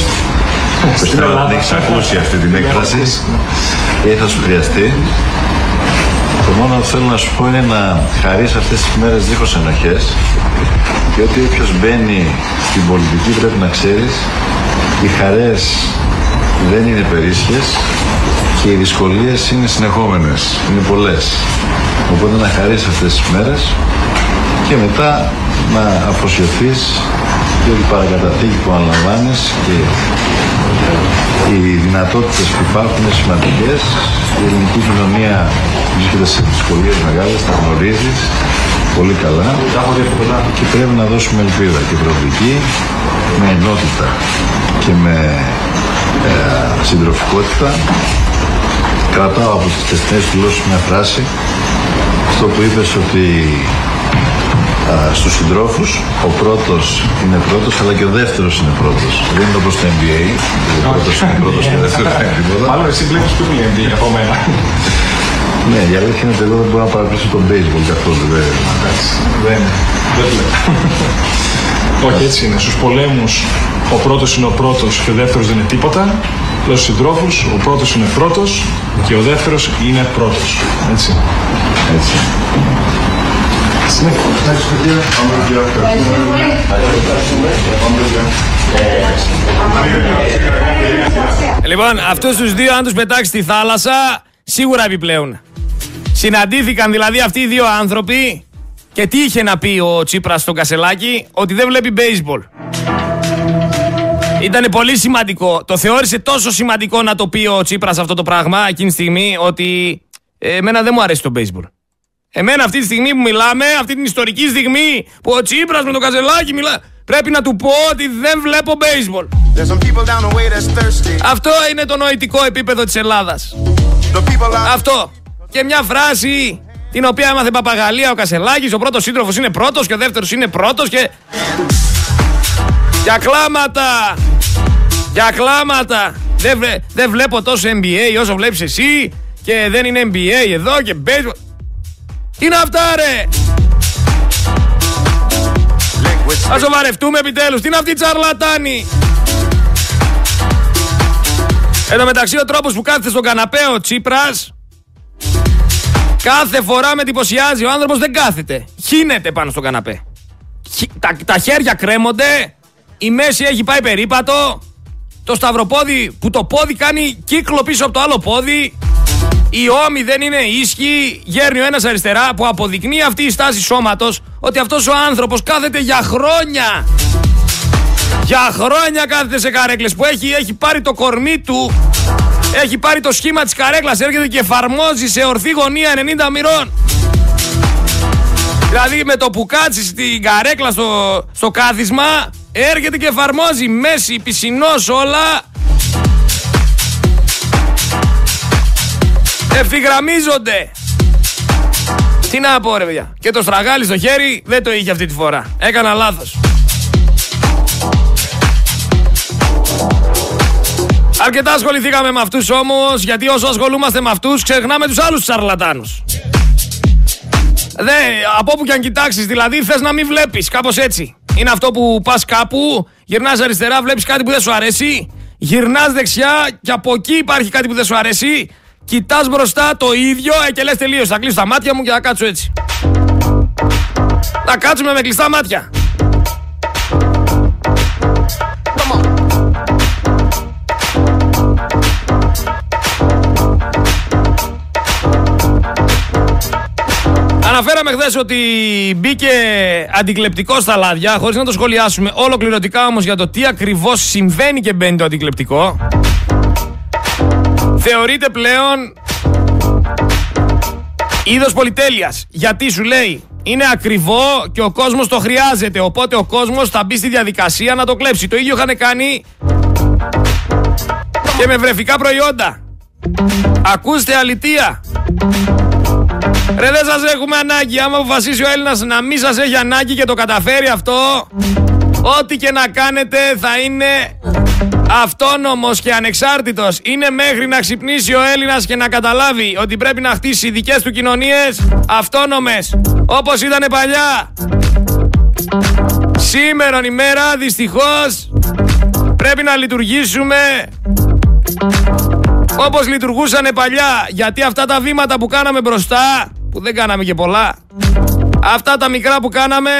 στην Ελλάδα. Δεν έχεις ακούσει αυτή την έκφραση. Και θα σου χρειαστεί. Το μόνο που θέλω να σου πω είναι να χαρείς αυτές τις μέρες δίχως ενοχές και ότι όποιος μπαίνει στην πολιτική πρέπει να ξέρεις οι χαρές δεν είναι περίσσιες και οι δυσκολίες είναι συνεχόμενες, είναι πολλές. Οπότε να χαρίσεις αυτές τις μέρες και μετά να αφοσιωθείς για την παρακαταθήκη που αναλαμβάνεις και οι δυνατότητες που υπάρχουν είναι σημαντικές. Η ελληνική κοινωνία βρίσκεται σε δυσκολίες μεγάλες, τα γνωρίζεις πολύ καλά και πρέπει να δώσουμε ελπίδα και προοπτική με ενότητα και με ε, συντροφικότητα κρατάω από τις τεχνές γλώσσες μια φράση στο που είπες ότι α, στους συντρόφους ο πρώτος είναι πρώτος αλλά και ο δεύτερος είναι πρώτος. Δεν είναι όπως το NBA, ο πρώτος είναι πρώτος και ο δεύτερος είναι τίποτα. Μάλλον εσύ βλέπεις πιο πολύ NBA από μένα. Ναι, η αλήθεια είναι ότι εγώ δεν μπορώ να παραπλήσω τον baseball καθόλου. Δεν, δεν, δεν βλέπω. Όχι, έτσι είναι. Στους πολέμους ο πρώτος είναι ο πρώτος και ο δεύτερος δεν είναι τίποτα. Λέω στους συντρόφους, ο πρώτος είναι πρώτος και ο δεύτερος είναι πρώτος. Έτσι. Έτσι. Λοιπόν, αυτούς τους δύο αν τους πετάξεις στη θάλασσα, σίγουρα επιπλέον. Συναντήθηκαν δηλαδή αυτοί οι δύο άνθρωποι και τι είχε να πει ο Τσίπρας στον Κασελάκη, ότι δεν βλέπει baseball. Ήταν πολύ σημαντικό. Το θεώρησε τόσο σημαντικό να το πει ο Τσίπρας αυτό το πράγμα εκείνη τη στιγμή ότι ε, εμένα δεν μου αρέσει το baseball. Εμένα αυτή τη στιγμή που μιλάμε, αυτή την ιστορική στιγμή που ο Τσίπρας με τον Κασελάκη μιλά, πρέπει να του πω ότι δεν βλέπω baseball. Αυτό είναι το νοητικό επίπεδο της Ελλάδας. Αυτό. Και μια φράση την οποία έμαθε παπαγαλία ο Κασελάκης, ο πρώτος σύντροφος είναι πρώτος και ο δεύτερος είναι πρώτος και... Για κλάματα! Για κλάματα! Δεν, δεν βλέπω τόσο NBA όσο βλέπεις εσύ και δεν είναι NBA εδώ και baseball. Τι είναι αυτά ρε! Ας σοβαρευτούμε επιτέλους. Τι είναι αυτή η τσαρλατάνη; Εν τω μεταξύ ο τρόπος που κάθεται στον καναπέ ο Τσίπρας κάθε φορά με εντυπωσιάζει. Ο άνθρωπος δεν κάθεται. Χύνεται πάνω στον καναπέ. Τα, τα χέρια κρέμονται. Η μέση έχει πάει περίπατο. Το σταυροπόδι που το πόδι κάνει κύκλο πίσω από το άλλο πόδι. Η ώμη δεν είναι ίσχυη, γέρνει ο ένας αριστερά που αποδεικνύει αυτή η στάση σώματος ότι αυτός ο άνθρωπος κάθεται για χρόνια. Για χρόνια κάθεται σε καρέκλες που έχει, έχει πάρει το κορμί του, έχει πάρει το σχήμα της καρέκλας, έρχεται και εφαρμόζει σε ορθή γωνία 90 μοιρών. Δηλαδή με το που κάτσεις στην καρέκλα στο, στο κάθισμα, έρχεται και εφαρμόζει μέση, πισινός όλα Ευθυγραμμίζονται. Τι να πω ρε παιδιά. Και το στραγάλι στο χέρι δεν το είχε αυτή τη φορά. Έκανα λάθος. Αρκετά ασχοληθήκαμε με αυτούς όμως, γιατί όσο ασχολούμαστε με αυτούς ξεχνάμε τους άλλους σαρλατάνους. Δε, από όπου και αν κοιτάξεις, δηλαδή θες να μην βλέπεις, κάπως έτσι. Είναι αυτό που πας κάπου, γυρνάς αριστερά, βλέπεις κάτι που δεν σου αρέσει, γυρνάς δεξιά και από εκεί υπάρχει κάτι που δεν σου αρέσει Κοιτάς μπροστά το ίδιο ε, και λες τελείως. Θα κλείσω τα μάτια μου και θα κάτσω έτσι. Θα κάτσουμε με κλειστά μάτια. Αναφέραμε χθες ότι μπήκε αντικλεπτικό στα λάδια, χωρίς να το σχολιάσουμε ολοκληρωτικά όμως για το τι ακριβώς συμβαίνει και μπαίνει το αντικλεπτικό θεωρείται πλέον είδος πολυτέλειας. Γιατί σου λέει είναι ακριβό και ο κόσμος το χρειάζεται. Οπότε ο κόσμος θα μπει στη διαδικασία να το κλέψει. Το ίδιο είχαν κάνει και με βρεφικά προϊόντα. Ακούστε αλητία. Ρε δεν σας έχουμε ανάγκη. Άμα αποφασίσει ο Έλληνας να μην σας έχει ανάγκη και το καταφέρει αυτό, ό,τι και να κάνετε θα είναι αυτόνομος και ανεξάρτητος είναι μέχρι να ξυπνήσει ο Έλληνας και να καταλάβει ότι πρέπει να χτίσει δικές του κοινωνίες αυτόνομες όπως ήταν παλιά. Σήμερον ημέρα δυστυχώς πρέπει να λειτουργήσουμε όπως λειτουργούσαν παλιά γιατί αυτά τα βήματα που κάναμε μπροστά που δεν κάναμε και πολλά αυτά τα μικρά που κάναμε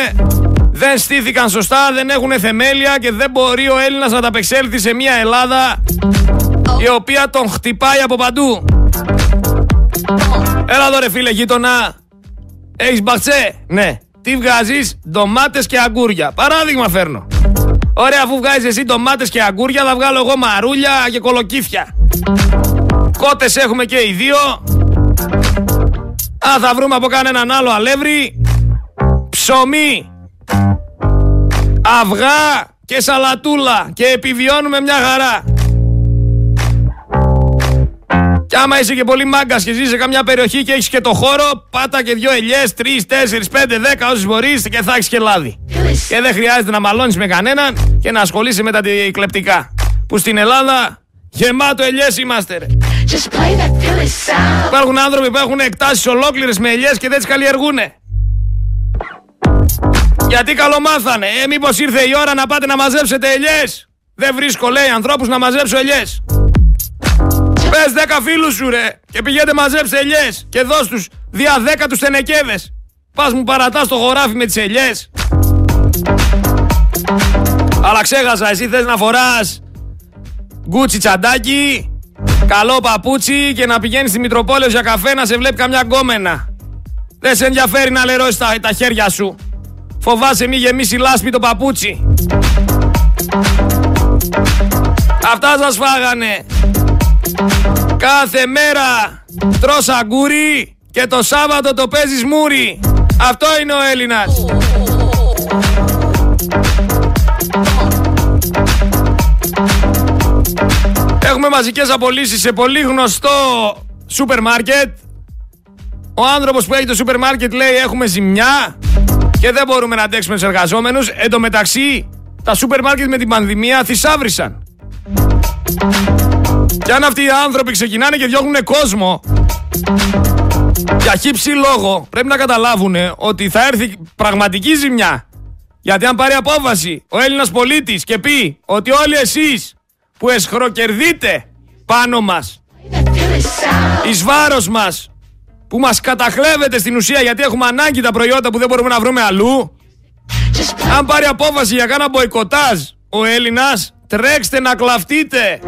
δεν στήθηκαν σωστά, δεν έχουν θεμέλια και δεν μπορεί ο Έλληνας να τα απεξέλθει σε μια Ελλάδα η οποία τον χτυπάει από παντού. Έλα εδώ ρε φίλε γείτονα. Έχεις μπαξέ. Ναι. Τι βγάζεις, ντομάτες και αγκούρια. Παράδειγμα φέρνω. Ωραία, αφού βγάζεις εσύ ντομάτες και αγκούρια, θα βγάλω εγώ μαρούλια και κολοκύθια. Κότες έχουμε και οι δύο. Α, θα βρούμε από κανέναν άλλο αλεύρι. Ψωμί αυγά και σαλατούλα και επιβιώνουμε μια χαρά. Κι άμα είσαι και πολύ μάγκας και ζεις σε καμιά περιοχή και έχεις και το χώρο, πάτα και δυο ελιές, τρεις, τέσσερις, πέντε, δέκα όσες μπορείς και θα έχεις και λάδι. Και δεν χρειάζεται να μαλώνεις με κανέναν και να ασχολείσαι με τα κλεπτικά. Που στην Ελλάδα γεμάτο ελιές είμαστε, ρε. Υπάρχουν άνθρωποι που έχουν εκτάσεις ολόκληρες με ελιές και δεν τις καλλιεργούνε. Γιατί καλομάθανε. Ε, μήπως ήρθε η ώρα να πάτε να μαζέψετε ελιές; Δεν βρίσκω, λέει, ανθρώπους να μαζέψω ελιές. Πες δέκα φίλους σου, ρε. Και πηγαίνετε μαζέψτε ελιές. Και δώσ' τους δια δέκα τους τενεκέδες. Πας μου παρατάς το χωράφι με τις ελιές. Αλλά ξέχασα, εσύ θες να φοράς γκούτσι τσαντάκι, καλό παπούτσι και να πηγαίνεις στη Μητροπόλεως για καφέ να σε βλέπει καμιά γκόμενα. Δεν σε ενδιαφέρει να λερώσεις τα, τα χέρια σου. Φοβάσαι μη γεμίσει λάσπη το παπούτσι. Αυτά σας φάγανε. Κάθε μέρα τρως αγκούρι και το Σάββατο το παίζεις μούρι. Αυτό είναι ο Έλληνας. Έχουμε μαζικές απολύσεις σε πολύ γνωστό σούπερ μάρκετ. Ο άνθρωπος που έχει το σούπερ μάρκετ λέει έχουμε ζημιά και δεν μπορούμε να αντέξουμε τους εργαζόμενους. Εν τω μεταξύ τα σούπερ μάρκετ με την πανδημία θησάβρισαν. Και αν αυτοί οι άνθρωποι ξεκινάνε και διώχνουν κόσμο για χύψη λόγο, πρέπει να καταλάβουν ότι θα έρθει πραγματική ζημιά. Γιατί αν πάρει απόφαση ο Έλληνας πολίτης και πει ότι όλοι εσείς που εσχροκερδείτε πάνω μας, εις βάρος μας, που μας καταχλέβετε στην ουσία γιατί έχουμε ανάγκη τα προϊόντα που δεν μπορούμε να βρούμε αλλού, αν πάρει απόφαση για κάνα μποϊκοτάζ ο Έλληνας, τρέξτε να κλαφτείτε.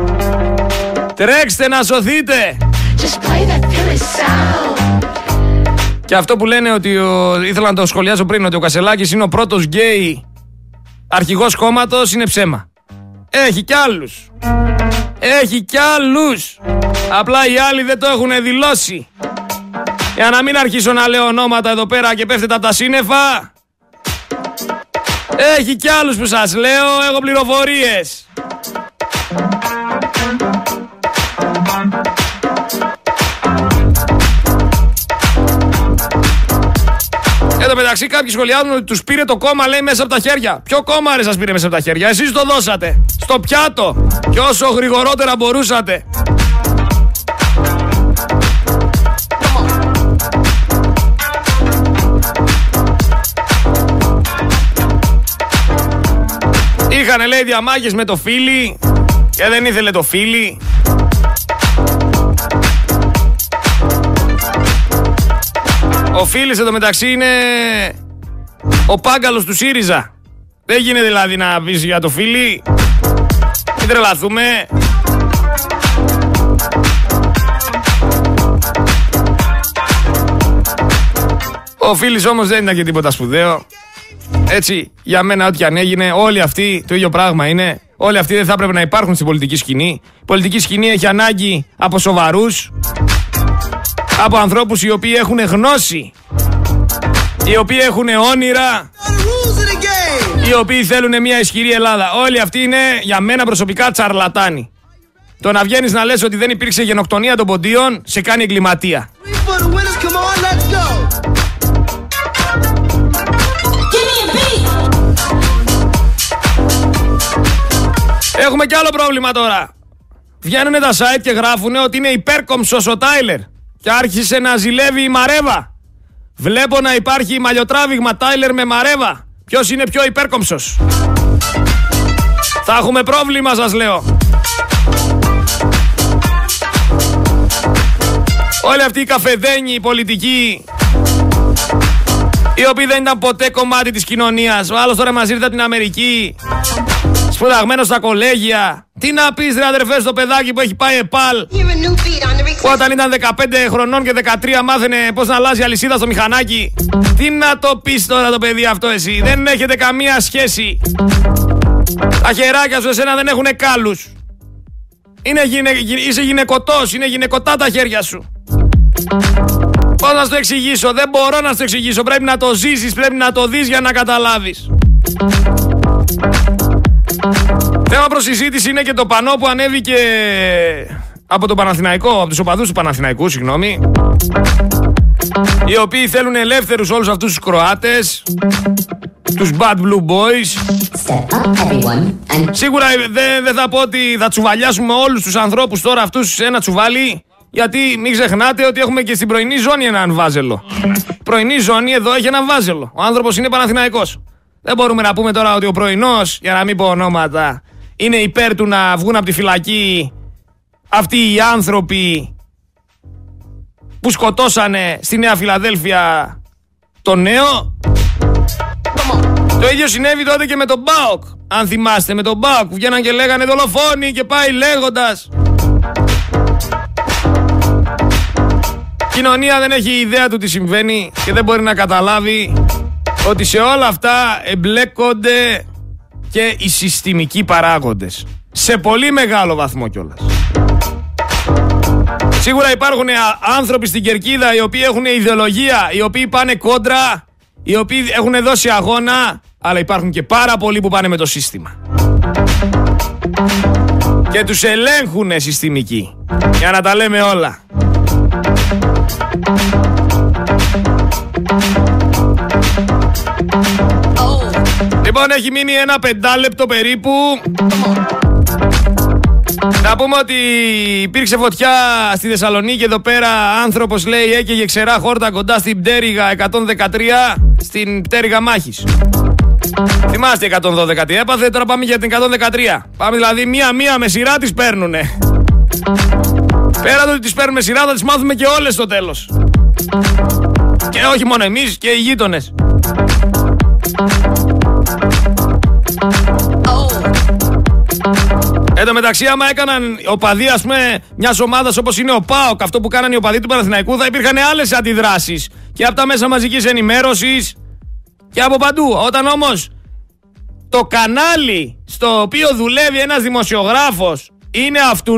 Τρέξτε να σωθείτε. Και αυτό που λένε ότι ο, ήθελα να το σχολιάσω πριν ότι ο Κασελάκης είναι ο πρώτος γκέι αρχηγός κόμματος είναι ψέμα. Έχει κι άλλους. Έχει κι άλλους. Απλά οι άλλοι δεν το έχουν δηλώσει. Για να μην αρχίσω να λέω ονόματα εδώ πέρα και πέφτετε από τα σύννεφα. Έχει κι άλλους που σας λέω, έχω πληροφορίες. Εν τω μεταξύ, κάποιοι σχολιάζουν ότι τους πήρε το κόμμα, λέει, μέσα από τα χέρια. Ποιο κόμμα ρε σας πήρε μέσα από τα χέρια, εσείς το δώσατε. Στο πιάτο. Και όσο γρηγορότερα μπορούσατε. Είχανε λέει διαμάχες με το φίλι και δεν ήθελε το φίλι. Ο φίλης εδώ μεταξύ είναι ο πάγκαλος του ΣΥΡΙΖΑ. Δεν γίνεται δηλαδή να πεις για το φίλι. Μην τρελαθούμε. Ο φίλης όμως δεν ήταν και τίποτα σπουδαίο. Έτσι, για μένα, ό,τι αν έγινε, όλοι αυτοί το ίδιο πράγμα είναι. Όλοι αυτοί δεν θα έπρεπε να υπάρχουν στην πολιτική σκηνή. Η πολιτική σκηνή έχει ανάγκη από σοβαρούς, από ανθρώπους οι οποίοι έχουν γνώση, οι οποίοι έχουν όνειρα, οι οποίοι θέλουν μια ισχυρή Ελλάδα. Όλοι αυτοί είναι για μένα προσωπικά τσαρλατάνοι. Το να βγαίνεις να λες ότι δεν υπήρξε γενοκτονία των ποντίων σε κάνει εγκληματία. Έχουμε κι άλλο πρόβλημα τώρα. Βγαίνουν τα site και γράφουν ότι είναι υπέρκομψος ο Τάιλερ και άρχισε να ζηλεύει η Μαρέβα. Βλέπω να υπάρχει μαλλιοτράβηγμα Τάιλερ με Μαρέβα. Ποιος είναι πιο υπέρκομψος; Θα έχουμε πρόβλημα σας λέω. Όλοι αυτοί οι καφεδένοι, οι πολιτικοί, οι οποίοι δεν ήταν ποτέ κομμάτι της κοινωνίας. Ο άλλος τώρα μας ήρθε από την Αμερική σπουδαγμένος στα κολέγια. Τι να πεις, ρε αδερφέ, στο παιδάκι που έχει πάει ΕΠΑΛ. Που όταν ήταν 15 χρονών και 13 μάθαινε πώς να αλλάζει αλυσίδα στο μηχανάκι. Τι να το πεις τώρα το παιδί αυτό, εσύ. Δεν έχετε καμία σχέση. Τα χεράκια σου εσένα δεν έχουν κάλους. Είναι γυναι... Είσαι γυναικωτό, είναι γυναικωτά τα χέρια σου. Πώς να το εξηγήσω, δεν μπορώ να το εξηγήσω. Πρέπει να το ζήσεις, πρέπει να το δεις για να καταλάβεις. Θέμα προς συζήτηση είναι και το πανό που ανέβηκε από τον Παναθηναϊκό, από τους οπαδούς του Παναθηναϊκού, συγγνώμη. Οι οποίοι θέλουν ελεύθερους όλους αυτούς τους Κροάτες, τους Bad Blue Boys. Σίγουρα δεν δε θα πω ότι θα τσουβαλιάσουμε όλους τους ανθρώπους τώρα αυτούς σε ένα τσουβάλι, γιατί μην ξεχνάτε ότι έχουμε και στην πρωινή ζώνη έναν βάζελο. Πρωινή ζώνη εδώ έχει έναν βάζελο. Ο άνθρωπος είναι Παναθηναϊκός. Δεν μπορούμε να πούμε τώρα ότι ο πρωινός, για να μην πω ονόματα, είναι υπέρ του να βγουν από τη φυλακή αυτοί οι άνθρωποι που σκοτώσανε στη Νέα Φιλαδέλφια Το νέο. Το ίδιο συνέβη τότε και με τον Μπάοκ. Αν θυμάστε, με τον Μπάοκ που βγαίναν και λέγανε δολοφόνοι και πάει λέγοντας. Η κοινωνία δεν έχει ιδέα του τι συμβαίνει και δεν μπορεί να καταλάβει ότι σε όλα αυτά εμπλέκονται και οι συστημικοί παράγοντες. Σε πολύ μεγάλο βαθμό κιόλας. Σίγουρα υπάρχουν άνθρωποι στην Κερκίδα οι οποίοι έχουν ιδεολογία, οι οποίοι πάνε κόντρα, οι οποίοι έχουν δώσει αγώνα, αλλά υπάρχουν και πάρα πολλοί που πάνε με το σύστημα. Και τους ελέγχουν συστημικοί. Για να τα λέμε όλα. Λοιπόν, έχει μείνει ένα πεντάλεπτο περίπου. Να πούμε ότι υπήρξε φωτιά στη Θεσσαλονίκη εδώ πέρα. Άνθρωπος λέει έκαιγε ξερά χόρτα κοντά στην πτέρυγα 113 στην πτέρυγα μάχης. Θυμάστε 112 τι έπαθε, τώρα πάμε για την 113. Πάμε δηλαδή μία-μία με σειρά τις παίρνουνε. Πέρα το ότι τις παίρνουμε σειρά θα τις μάθουμε και όλες στο τέλος. Και όχι μόνο εμείς και οι γείτονες. Τω μεταξύ, άμα έκαναν οπαδοί, ας πούμε, μιας ομάδας όπως είναι ο ΠΑΟΚ, αυτό που κάνανε οι οπαδοί του Παναθηναϊκού, θα υπήρχαν άλλες αντιδράσεις. Και από τα μέσα μαζικής ενημέρωσης και από παντού. Όταν όμως το κανάλι στο οποίο δουλεύει ένας δημοσιογράφος είναι αυτού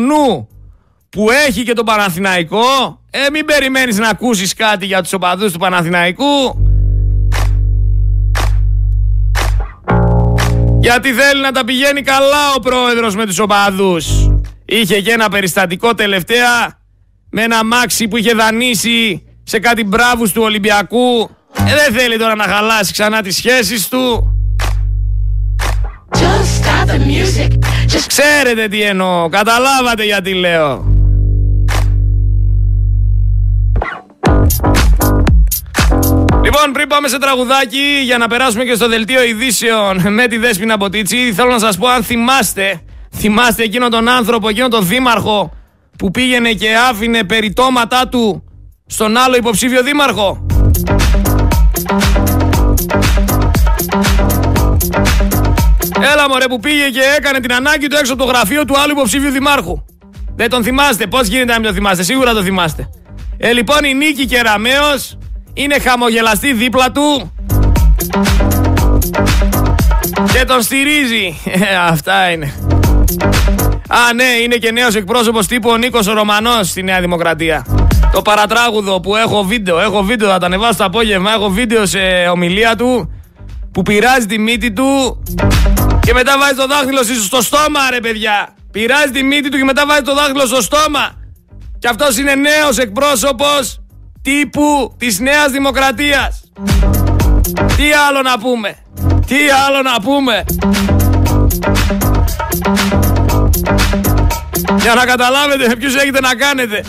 που έχει και τον Παναθηναϊκό, ε, μην περιμένεις να ακούσεις κάτι για τους οπαδούς του Παναθηναϊκού. Γιατί θέλει να τα πηγαίνει καλά ο πρόεδρος με τους οπαδούς. Είχε και ένα περιστατικό τελευταία με ένα μάξι που είχε δανείσει σε κάτι μπράβους του Ολυμπιακού. Ε, δεν θέλει τώρα να χαλάσει ξανά τις σχέσεις του. Ξέρετε τι εννοώ, καταλάβατε γιατί λέω. Λοιπόν, πριν πάμε σε τραγουδάκι για να περάσουμε και στο δελτίο ειδήσεων με τη Δέσποινα Μποτίτσι, θέλω να σας πω αν θυμάστε, θυμάστε εκείνον τον άνθρωπο, εκείνον τον δήμαρχο που πήγαινε και άφηνε περιτώματά του στον άλλο υποψήφιο δήμαρχο. Έλα μωρέ που πήγε και έκανε την ανάγκη του έξω από το γραφείο του άλλου υποψήφιου δημάρχου. Δεν τον θυμάστε, πώς γίνεται να μην τον θυμάστε, σίγουρα το θυμάστε. Ε, λοιπόν η Νίκη Κεραμέως είναι χαμογελαστή δίπλα του και τον στηρίζει. Ε, αυτά είναι. Α, ναι, είναι και νέος εκπρόσωπος τύπου ο Νίκος Ρωμανός στη Νέα Δημοκρατία. Το παρατράγουδο που έχω βίντεο, έχω βίντεο, θα τα ανεβάσω το απόγευμα, έχω βίντεο σε ομιλία του που πειράζει τη μύτη του και μετά βάζει το δάχτυλο στο στόμα ρε παιδιά. Πειράζει τη μύτη του και μετά βάζει το δάχτυλο στο στόμα. Και αυτός είναι νέος εκπρόσωπος τύπου της Νέας Δημοκρατίας. Τι άλλο να πούμε; Τι άλλο να πούμε; Για να καταλάβετε ποιους έχετε να κάνετε.